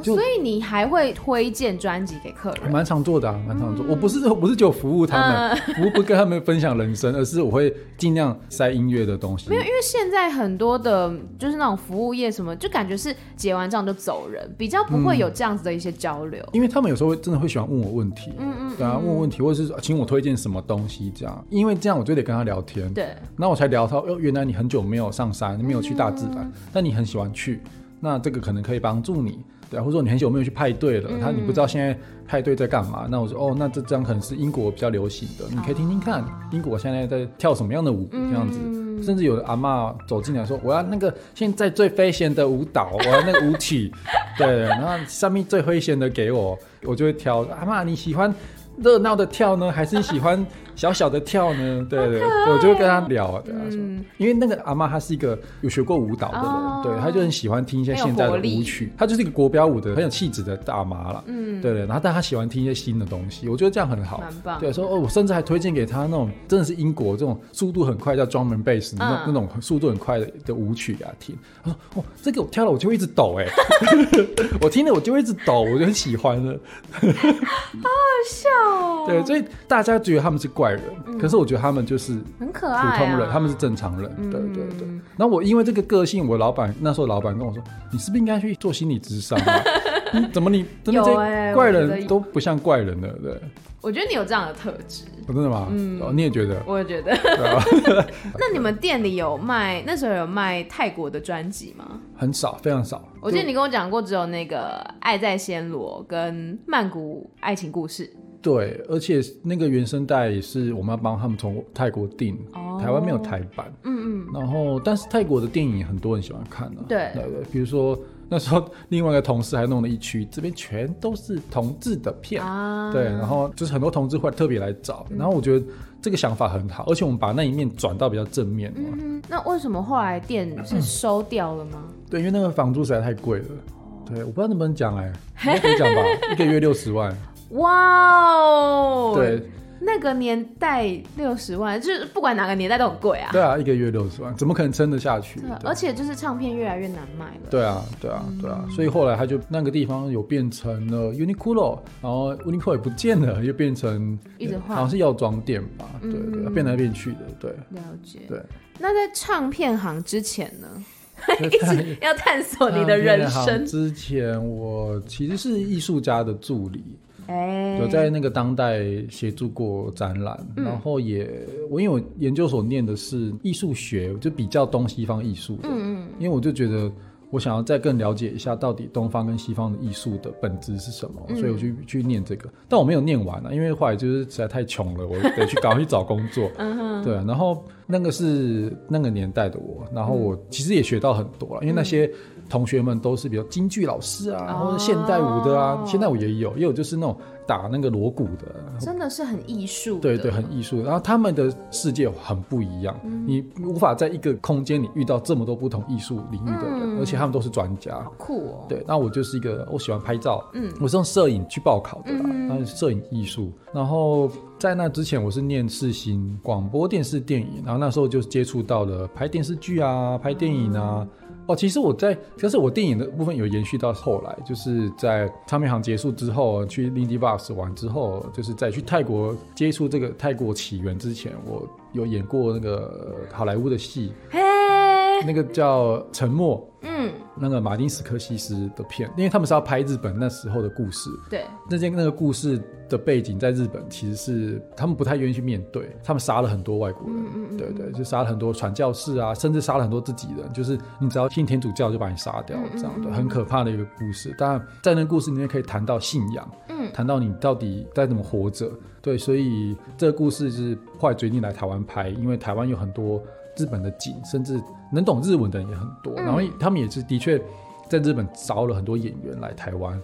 就所以你还会推荐专辑给客人？
蛮常做的啊，蛮常做。嗯、我不是我不是就服务他们，不、嗯、不跟他们分享人生，而是我会尽量塞音乐的东西。
没有，因为现在很多的，就是那种服务业什么，就感觉是结完账就走人，比较不会有这样子的一些交流。嗯、
因为他们有时候会真的会喜欢问我问题，嗯嗯，对啊，问我问题，或者是请我推荐什么东西这样。因为这样我就得跟他聊天，对，那我才聊到，哦，原来你很久没有上山，没有去大自然，嗯、但你很喜欢去，那这个可能可以帮助你。对，或者说你很久没有去派对了，他你不知道现在派对在干嘛？嗯、那我说哦，那这张可能是英国比较流行的，你可以听听看，英国现在在跳什么样的舞，这样子。嗯、甚至有的阿嬷走进来说，我要那个现在最飞旋的舞蹈，我要那个舞曲，(laughs) 对，然后上面最飞旋的给我，我就会挑。阿嬷你喜欢热闹的跳呢，还是你喜欢？小小的跳呢，对对，我就会跟他聊，对他说，因为那个阿妈她是一个有学过舞蹈的人，对，她就很喜欢听一些现在的舞曲，她就是一个国标舞的很有气质的大妈了，嗯，对对，然后但她喜欢听一些新的东西，我觉得这样很好，棒，对，说哦，我甚至还推荐给她那种真的是英国这种速度很快叫 drum and bass 那种那种速度很快的的舞曲给她听，她说哦，这个我跳了我就会一直抖哎，(laughs) 我听了我就会一直抖，我就很喜欢了，(laughs) 好
好笑哦，
对，所以大家觉得他们是怪。可是我觉得他们就是很可爱，普通人，他们是正常人，对对对。然后我因为这个个性，我老板那时候老板跟我说：“你是不是应该去做心理咨商？(laughs) 怎么你真的这怪人都不像怪人了？”对，
我觉得你有这样的特质，
真的吗？嗯，你也觉得？
我也觉得。(laughs) 那你们店里有卖那时候有卖泰国的专辑吗？
很少，非常少。
我记得你跟我讲过，只有那个《爱在暹罗》跟《曼谷爱情故事》。
对，而且那个原声带也是我们要帮他们从泰国订，哦、台湾没有台版。嗯嗯。然后，但是泰国的电影很多人喜欢看的、啊。对对对，比如说那时候另外一个同事还弄了一区，这边全都是同志的片。啊。对，然后就是很多同志会特别来找，嗯、然后我觉得这个想法很好，而且我们把那一面转到比较正面。
嗯，那为什么后来店是收掉了吗？
对，因为那个房租实在太贵了。对，我不知道能不能讲哎，可以讲吧？(laughs) 一个月六十万。
哇哦！
对，
那个年代六十万，就是不管哪个年代都很贵啊。
对啊，一个月六十万，怎么可能撑得下去？
对，而且就是唱片越来越难卖了。
对啊，对啊，对啊，所以后来他就那个地方有变成了 Uniqlo，然后 Uniqlo 也不见了，又变成一直换，好像是药妆店吧？对对，变来变去的。对，
了解。
对，
那在唱片行之前呢？(laughs) 一直要探索你的人生。
之前我其实是艺术家的助理。欸、有在那个当代协助过展览，嗯、然后也我因为我研究所念的是艺术学，就比较东西方艺术的，嗯嗯，因为我就觉得我想要再更了解一下到底东方跟西方的艺术的本质是什么，嗯、所以我去去念这个，但我没有念完啊，因为后来就是实在太穷了，我得去赶快去找工作，(laughs) 对，然后那个是那个年代的我，然后我其实也学到很多了，因为那些同学们都是比如京剧老师啊，或者现代舞的啊，现代舞也有，也有就是那种。打那个锣鼓的，
真的是很艺术。
对对，很艺术。然后他们的世界很不一样，嗯、你无法在一个空间里遇到这么多不同艺术领域的人，嗯、而且他们都是专家。
好酷哦！
对，那我就是一个，我喜欢拍照，嗯，我是用摄影去报考的啦，然后摄影艺术。然后在那之前，我是念世新广播电视电影，然后那时候就接触到了拍电视剧啊，拍电影啊。哦，其实我在，可是我电影的部分有延续到后来，就是在唱片行结束之后，去 Lindy Box 玩之后，就是在去泰国接触这个泰国起源之前，我有演过那个好莱坞的戏，那个叫《沉默》。嗯，那个马丁斯科西斯的片，因为他们是要拍日本那时候的故事。对，那件那个故事的背景在日本，其实是他们不太愿意去面对，他们杀了很多外国人。嗯嗯对对，就杀了很多传教士啊，甚至杀了很多自己人，就是你只要信天主教就把你杀掉，这样的很可怕的一个故事。当然，在那个故事里面可以谈到信仰，嗯，谈到你到底该怎么活着。对，所以这个故事是后来决定来台湾拍，因为台湾有很多。日本的景，甚至能懂日文的人也很多，嗯、然后他们也是的确在日本招了很多演员来台湾。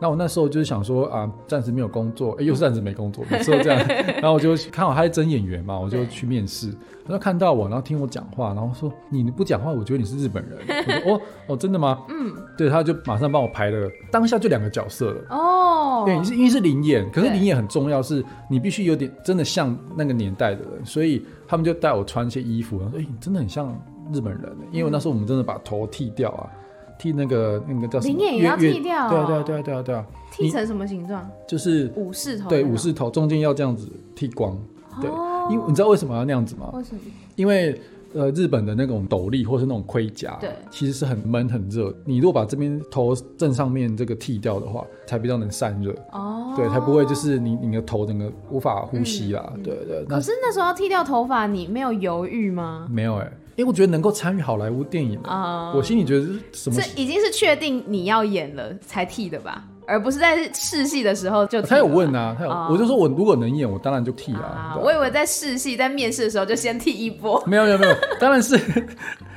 那我那时候就是想说啊，暂时没有工作，(laughs) 哎，又是暂时没工作，每次都这样。(laughs) 然后我就看好他在真演员嘛，我就去面试。他就看到我，然后听我讲话，然后说你不讲话，我觉得你是日本人。我说 (laughs) 哦哦，真的吗？嗯，对，他就马上帮我排了，当下就两个角色了。哦，对，是因为是灵演，可是灵演很重要，是你必须有点真的像那个年代的人，所以他们就带我穿一些衣服，然后说哎，你真的很像日本人，因为那时候我们真的把头剃掉啊。剃那个那个叫什么？临演也要
剃掉。
对啊对啊对对对啊！
剃成什么形状？
就是
武士头。
对，武士头中间要这样子剃光。对，因为你知道为什么要那样子吗？为什么？因为呃，日本的那种斗笠或是那种盔甲，对，其实是很闷很热。你如果把这边头正上面这个剃掉的话，才比较能散热。哦。对，才不会就是你你的头整个无法呼吸啦。对对。
可是那时候要剃掉头发，你没有犹豫吗？
没有哎。因为我觉得能够参与好莱坞电影啊，我心里觉得是什么？
这已经是确定你要演了才剃的吧，而不是在试戏的时候就剃。
他有问啊，他有，我就说我如果能演，我当然就剃啊。
我以为在试戏、在面试的时候就先剃一波。
没有没有没有，当然是，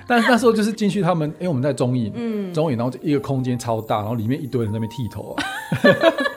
但是那时候就是进去他们，因为我们在中影，嗯，中影，然后一个空间超大，然后里面一堆人在那边剃头啊。(laughs)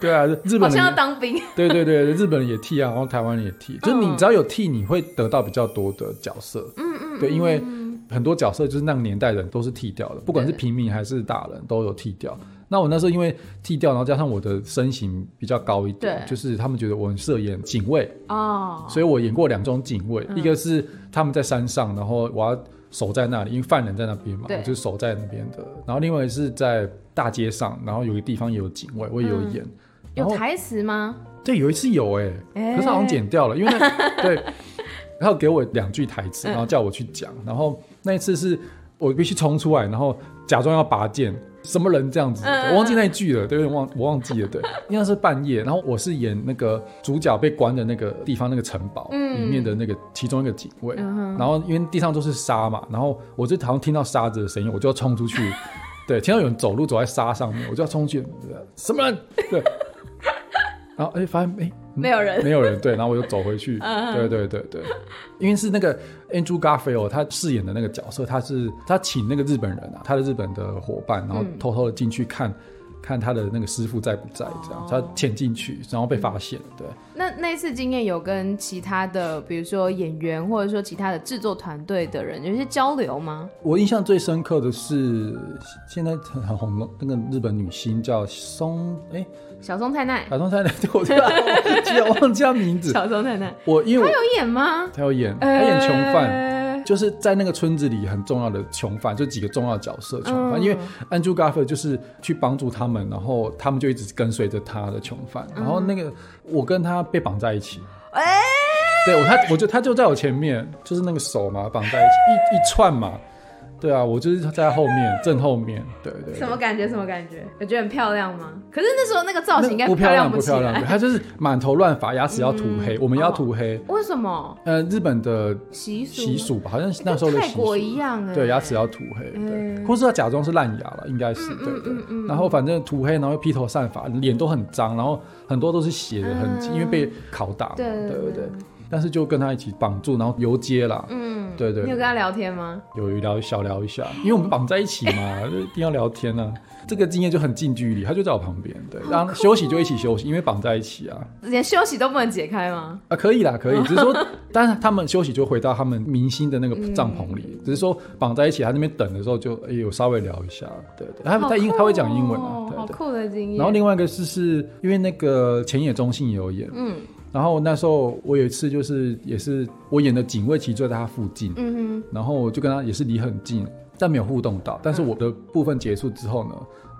对啊，日本人好
像要当兵。
对对对，日本人也剃啊，然后台湾人也剃，就是你只要有剃，你会得到比较多的角色。嗯嗯。对，因为很多角色就是那个年代人都是剃掉的，不管是平民还是大人都有剃掉。那我那时候因为剃掉，然后加上我的身形比较高一点，就是他们觉得我很适合演警卫哦，所以我演过两种警卫，一个是他们在山上，然后我要守在那里，因为犯人在那边嘛，我就守在那边的。然后另外是在大街上，然后有一个地方也有警卫，我也有演。
有台词吗？
对，有一次有哎，可是好像剪掉了，因为那 (laughs) 对。然后给我两句台词，然后叫我去讲。然后那一次是我必须冲出来，然后假装要拔剑，什么人这样子？我忘记那一句了，对，忘我忘记了，对，应该是半夜。然后我是演那个主角被关的那个地方，那个城堡里面的那个其中一个警卫。然后因为地上都是沙嘛，然后我就好像听到沙子的声音，我就要冲出去。对，听到有人走路走在沙上面，我就要冲去。什么人？对。然后哎，发现哎。
没有人，
没有人，对，然后我就走回去，(laughs) 对对对对，因为是那个 Andrew Garfield 他饰演的那个角色，他是他请那个日本人啊，他的日本的伙伴，然后偷偷的进去看，看他的那个师傅在不在，这样他潜进去，然后被发现，对。
那那次经验有跟其他的，比如说演员或者说其他的制作团队的人有些交流吗？
我印象最深刻的是现在很很红的那个日本女星叫松哎。
小松菜奈，
小松菜奈，(laughs) 对，我记得，我忘记他名字。
小松菜奈，
我因为
她有演吗？
她有演，她演囚犯，就是在那个村子里很重要的囚犯，就几个重要的角色囚犯。因为 Andrew Garfield 就是去帮助他们，然后他们就一直跟随着他的囚犯。然后那个我跟他被绑在一起，哎，对我他，我就他就在我前面，就是那个手嘛，绑在一起，一一串嘛。对啊，我就是在后面正后面，对对，對。什
么感觉？什么感觉？我觉得很漂亮吗？可是那时候那个造型应该不漂亮，
不漂亮。他就是满头乱发，牙齿要涂黑，我们要涂黑。
为什么？
呃，日本的
习俗
习俗吧，好像那时候的习俗。
一样，
对，牙齿要涂黑，对，或是要假装是烂牙了，应该是对对。然后反正涂黑，然后披头散发，脸都很脏，然后很多都是血的痕迹，因为被拷打嘛，对对对。但是就跟他一起绑住，然后游街啦。嗯，对，对对。
你有跟他聊天吗？
有聊小聊一下，因为我们绑在一起嘛，就 (laughs) 一定要聊天呢、啊。这个经验就很近距离，他就在我旁边，对，然后休息就一起休息，因为绑在一起啊。
连休息都不能解开吗？
啊，可以啦，可以，只是说，(laughs) 但是他们休息就回到他们明星的那个帐篷里，嗯、只是说绑在一起，他那边等的时候就哎有稍微聊一下，对对，他他英他会讲英文啊，
好酷的经验。
然后另外一个是是因为那个浅野中信也有演，嗯。然后那时候我有一次就是也是我演的警卫，其实就在他附近，嗯哼，然后我就跟他也是离很近，但没有互动到。但是我的部分结束之后呢，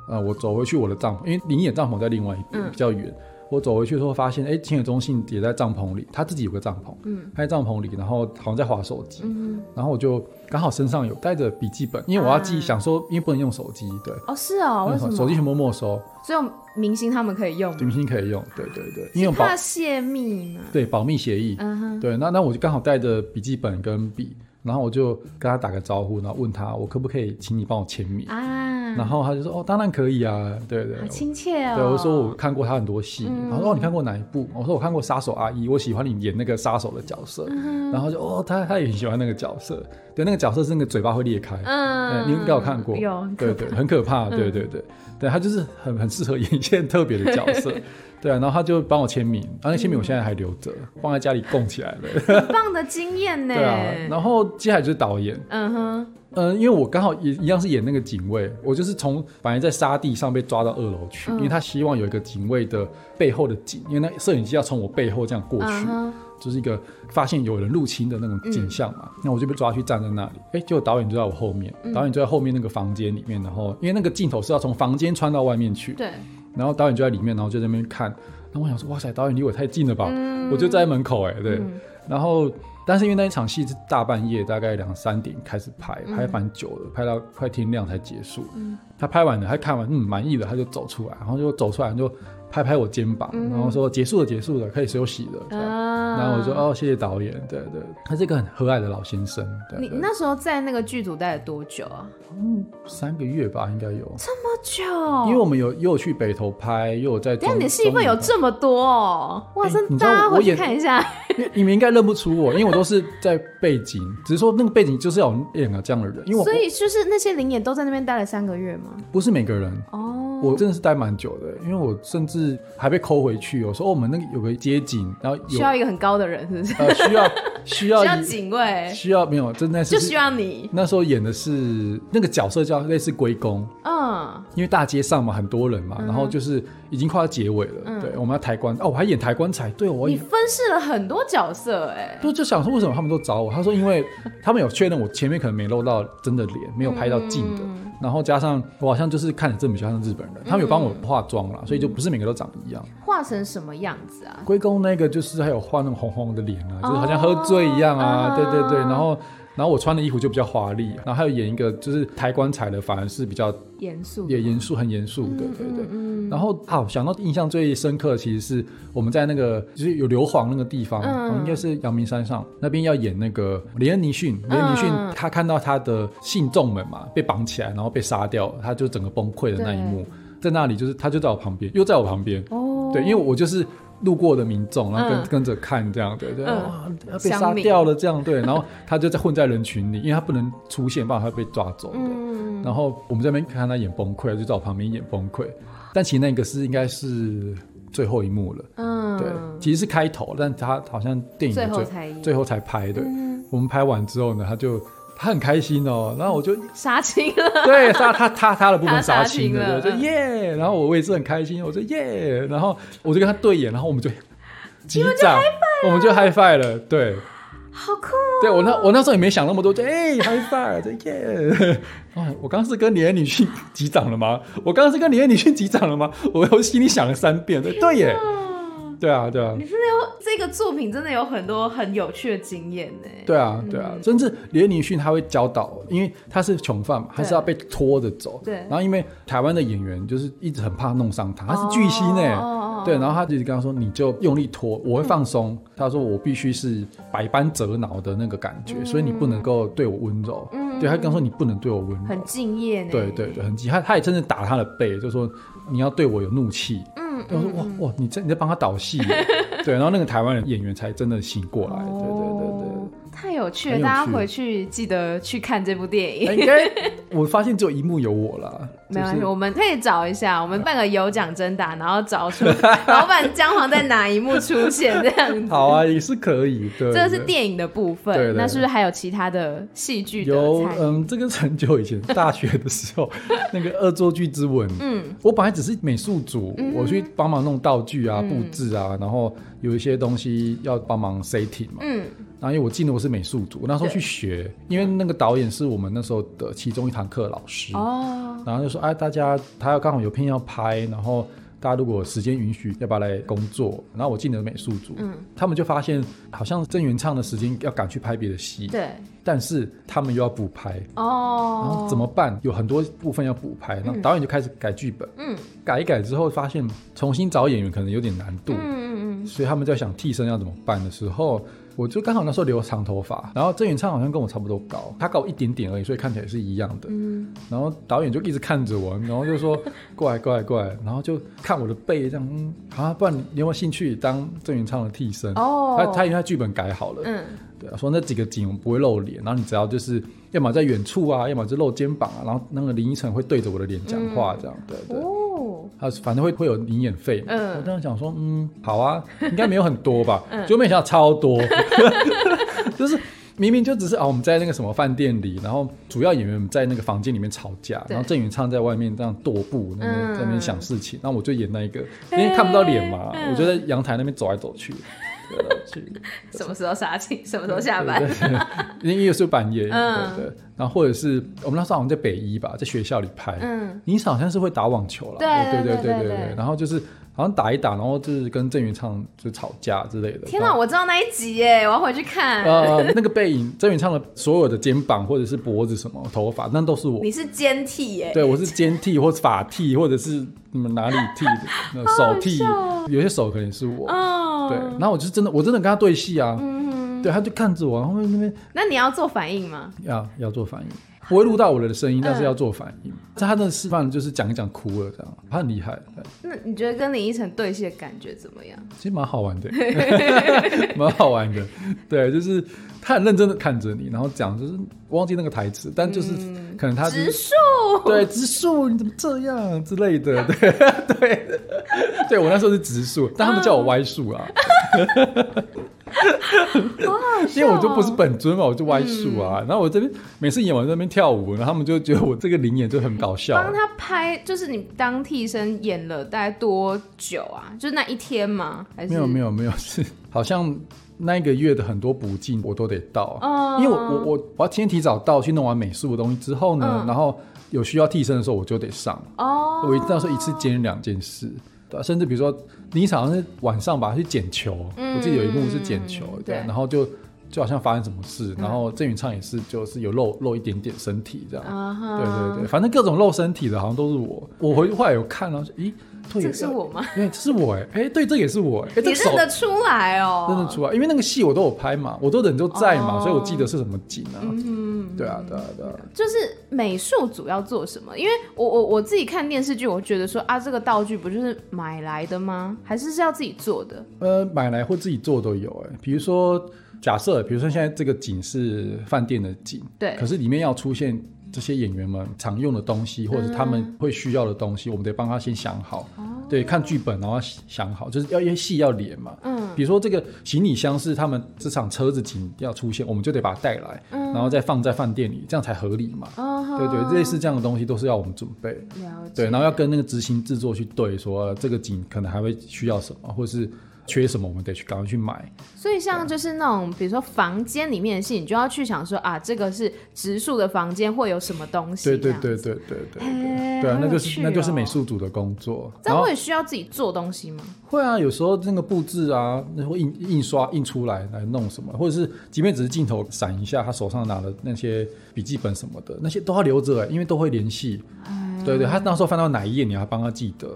呃，我走回去我的帐篷，因为临演帐篷在另外一边比较远。嗯我走回去的时候，发现哎，清野中信也在帐篷里，他自己有个帐篷，嗯，他在帐篷里，然后好像在划手机，嗯，然后我就刚好身上有带着笔记本，因为我要记，想说因为不能用手机，对，
哦，是哦，为什么？
手机全部没收，
所以明星他们可以用，
明星可以用，对对对，
因为怕泄密嘛，
对，保密协议，嗯哼，对，那那我就刚好带着笔记本跟笔，然后我就跟他打个招呼，然后问他我可不可以请你帮我签名啊？然后他就说：“哦，当然可以啊，对对，
好亲切哦。”
对，我说我看过他很多戏。他说：“哦，你看过哪一部？”我说：“我看过《杀手阿姨》，我喜欢你演那个杀手的角色。”然后就哦，他他也很喜欢那个角色。对，那个角色是那个嘴巴会裂开。嗯，你应该有看过。
有。
对对，很可怕。对对对，对他就是很很适合演一些特别的角色。(laughs) 对啊，然后他就帮我签名，然后那签名我现在还留着，放在家里供起来了。
很棒的经验呢。(laughs)
对啊，然后接下来就是导演。嗯哼。嗯，因为我刚好也一样是演那个警卫，我就是从本来在沙地上被抓到二楼去，嗯、因为他希望有一个警卫的背后的景，因为那摄影机要从我背后这样过去，嗯、就是一个发现有人入侵的那种景象嘛。嗯、那我就被抓去站在那里，哎，结果导演就在我后面，导演就在后面那个房间里面，然后因为那个镜头是要从房间穿到外面去，对，然后导演就在里面，然后就在那边看，然后我想说，哇塞，导演离我太近了吧？嗯、我就在门口，哎，对，嗯、然后。但是因为那一场戏是大半夜，大概两三点开始拍，拍蛮久的，拍到快天亮才结束。嗯、他拍完了，他看完，嗯，满意了，他就走出来，然后就走出来就。拍拍我肩膀，然后说结束了，结束了，可以休息了。然后我说哦，谢谢导演。对对，他是一个很和蔼的老先生。
你那时候在那个剧组待了多久啊？
嗯，三个月吧，应该有。
这么久？
因为我们有又去北投拍，又有在。
但你的戏份有这么多哦！哇，真的，大家回去看一下。(laughs)
你们应该认不出我，因为我都是在背景，只是说那个背景就是要演个这样的人。因为
所以就是那些灵演都在那边待了三个月吗？
不是每个人哦。我真的是待蛮久的，因为我甚至还被抠回去。有时候我们那个有个街景，然后
需要一个很高的人，是不是？
呃，需要需要 (laughs) 需
要警卫，
需要没有，真的是
就需要你。
那时候演的是那个角色叫类似龟公，嗯，因为大街上嘛，很多人嘛，然后就是已经快要结尾了，对，我们要抬棺哦，我还演抬棺材，对我
你分饰了很多角色，哎，
就就想说为什么他们都找我？他说因为 (laughs) 他们有确认我前面可能没露到真的脸，没有拍到近的。然后加上我好像就是看着这么像日本人，嗯、他们有帮我化妆啦，所以就不是每个都长一样。
化成什么样子啊？
龟公那个就是还有画那种红红的脸啊，就是好像喝醉一样啊，哦、对对对，然后。然后我穿的衣服就比较华丽，然后还有演一个就是抬棺材的，反而是比较
严肃，
也严肃，很严肃的，对对。对。然后好想到印象最深刻的，其实是我们在那个就是有硫磺那个地方，应该是阳明山上那边要演那个连恩尼逊，连恩尼逊他看到他的信众们嘛被绑起来，然后被杀掉，他就整个崩溃的那一幕，在那里就是他就在我旁边，又在我旁边，哦，对，因为我就是。路过的民众，然后跟、嗯、跟着看这样，对对，哇，被杀掉了这样，对，然后他就在混在人群里，因为他不能出现，不然他会被抓走。嗯，然后我们这边看他演崩溃，就在我旁边演崩溃。但其实那个是应该是最后一幕了，嗯，对，其实是开头，但他好像电影最后才最后才拍的。嗯、我们拍完之后呢，他就。他很开心哦，然后我就
杀青了，
对，杀他他他的部分杀青了，我就耶，然后我也是很开心，我说耶，然后我就跟他对眼，然后我们就击掌，我们就 high five 了，对，
好酷哦，
对我那我那时候也没想那么多，就哎 high five，就耶，(laughs) 我刚刚是跟连恩女婿击掌了吗？我刚刚是跟连恩女婿击掌了吗？我我心里想了三遍，对对耶。对啊，对啊，
你真的有这个作品，真的有很多很有趣的经验呢。
对啊，对啊，甚至连恩尼逊他会教导，因为他是囚犯嘛，他是要被拖着走。对。然后因为台湾的演员就是一直很怕弄伤他，他是巨星呢。对。然后他就跟他说：“你就用力拖，我会放松。”他说：“我必须是百般折挠的那个感觉，所以你不能够对我温柔。”嗯。对，他刚说：“你不能对我温柔。”
很敬业呢。
对对对，很敬。他他也真的打他的背，就说：“你要对我有怒气。”嗯。我说哇哇，你在你在帮他导戏，(laughs) 对，然后那个台湾人演员才真的醒过来。对对。
太有趣了，趣大家回去记得去看这部电影。
应该我发现只有一幕有我了，(laughs)
没关系，我们可以找一下，我们办个有奖征答，然后找出 (laughs) 老板姜黄在哪一幕出现这样子。
好啊，也是可以。对，
这个是电影的部分，那是不是还有其他的戏剧？
有，嗯，这个很久以前大学的时候，(laughs) 那个《恶作剧之吻》，嗯，我本来只是美术组，嗯、我去帮忙弄道具啊、布置啊，嗯、然后有一些东西要帮忙 setting 嘛，嗯。然后因为我进的我是美术组，我那时候去学，因为那个导演是我们那时候的其中一堂课老师，哦，然后就说哎，大家他要刚好有片要拍，然后大家如果时间允许，要不要来工作？然后我进了美术组，嗯，他们就发现好像郑元畅的时间要赶去拍别的戏，对，但是他们又要补拍，哦，然后怎么办？有很多部分要补拍，然后导演就开始改剧本，嗯，改一改之后发现重新找演员可能有点难度，嗯嗯嗯，所以他们在想替身要怎么办的时候。我就刚好那时候留长头发，然后郑元畅好像跟我差不多高，他高一点点而已，所以看起来是一样的。嗯，然后导演就一直看着我，然后就说过来过来过来，然后就看我的背这样，嗯，啊，不然你有没有兴趣当郑元畅的替身？哦，他他因为他剧本改好了，嗯，对啊，说那几个景我们不会露脸，然后你只要就是要么在远处啊，要么就露肩膀啊，然后那个林依晨会对着我的脸讲话，这样，对对。他反正会会有营养费，嗯，我当时想说，嗯，好啊，应该没有很多吧，嗯，(laughs) 就没想到超多，(laughs) 就是明明就只是啊，我们在那个什么饭店里，然后主要演员在那个房间里面吵架，然后郑元畅在外面这样踱步，那边在那边想事情，然后我就演那一个，因为看不到脸嘛，我就在阳台那边走来走去。(laughs)
什么时候杀青？什么时候下班？
因为有时候半夜，对对。然后或者是我们那时候好像在北一吧，在学校里拍。嗯，你好像是会打网球了。对对对对对对。然后就是好像打一打，然后就是跟郑元畅就吵架之类的。
天哪，我知道那一集耶，我要回去看。
呃，那个背影，郑元畅的所有的肩膀或者是脖子什么头发，那都是我。
你是肩替耶？
对，我是肩替，或者发替，或者是你们哪里替的？手替，有些手可能是我。对，然后我就真的，我真的跟他对戏啊，嗯，对，他就看着我，然后那边，
那你要做反应吗？
要要做反应，不会录到我的声音，但是要做反应。在他的示范就是讲一讲哭了这样，他很厉害。
那你觉得跟林依晨对戏的感觉怎么样？
其实蛮好玩的，(laughs) 蛮好玩的。对，就是他很认真的看着你，然后讲，就是忘记那个台词，但就是可能他
植树，
对，植树你怎么这样之类的，对 (laughs) 对。对，我那时候是直树，但他们叫我歪树啊。(laughs) 因为我就不是本尊嘛，我就歪树啊。然后我这边每次演完在那边跳舞，然后他们就觉得我这个灵演就很搞笑。
帮他拍，就是你当替身演了大概多久啊？就是那一天吗？还是
没有没有没有，是好像那一个月的很多补镜我都得到，因为我我我我要先提早到去弄完美术的东西之后呢，然后有需要替身的时候我就得上。哦，我到时候一次兼两件事。对，甚至比如说，你好像是晚上吧，去捡球，嗯、我记得有一幕是捡球，对，对，然后就就好像发生什么事，然后郑允畅也是，就是有露露一点点身体这样，嗯、对对对，反正各种露身体的，好像都是我。我回去后来有看了，咦？
这是我吗？
对，这是我哎哎，对，这也是我哎，
你认得出来哦，
认得出来，因为那个戏我都有拍嘛，我都人都在嘛，所以我记得是什么景啊。嗯，对啊，对啊，对啊。
就是美术组要做什么？因为我我我自己看电视剧，我觉得说啊，这个道具不就是买来的吗？还是是要自己做的？
呃，买来或自己做都有哎。比如说，假设比如说现在这个景是饭店的景，对，可是里面要出现。这些演员们常用的东西，或者是他们会需要的东西，嗯、我们得帮他先想好。哦、对，看剧本然后想好，就是要因为戏要连嘛。嗯。比如说这个行李箱是他们这场车子景要出现，我们就得把它带来，嗯、然后再放在饭店里，这样才合理嘛。哦、对对，类似这样的东西都是要我们准备。了解。对，然后要跟那个执行制作去对，说这个景可能还会需要什么，或是。缺什么，我们得去赶快去买。
所以像就是那种，比如说房间里面的戏，你就要去想说啊，这个是植树的房间，会有什么东西？
对对对对对对对啊，那就是那就是美术组的工作。
这样会需要自己做东西吗？
会啊，有时候那个布置啊，那会印印刷印出来来弄什么，或者是即便只是镜头闪一下，他手上拿的那些笔记本什么的，那些都要留着，因为都会联系。对对，他那时候翻到哪一页，你要帮他记得。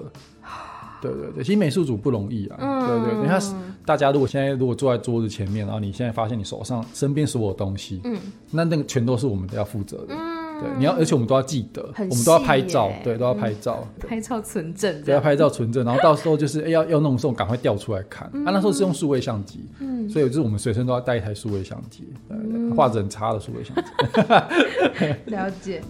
对对对，其实美术组不容易啊。嗯、对对，你看大家如果现在如果坐在桌子前面，然后你现在发现你手上身边所有东西，嗯，那那个全都是我们都要负责的。嗯，对，你要，而且我们都要记得，我们都要拍照，对，都要拍照，
拍照存证，
对，要拍照存证，然后到时候就是要要弄的时候赶快调出来看。啊，那时候是用数位相机，嗯，所以就是我们随身都要带一台数位相机，对，画质很差的数位相机。(laughs)
了解。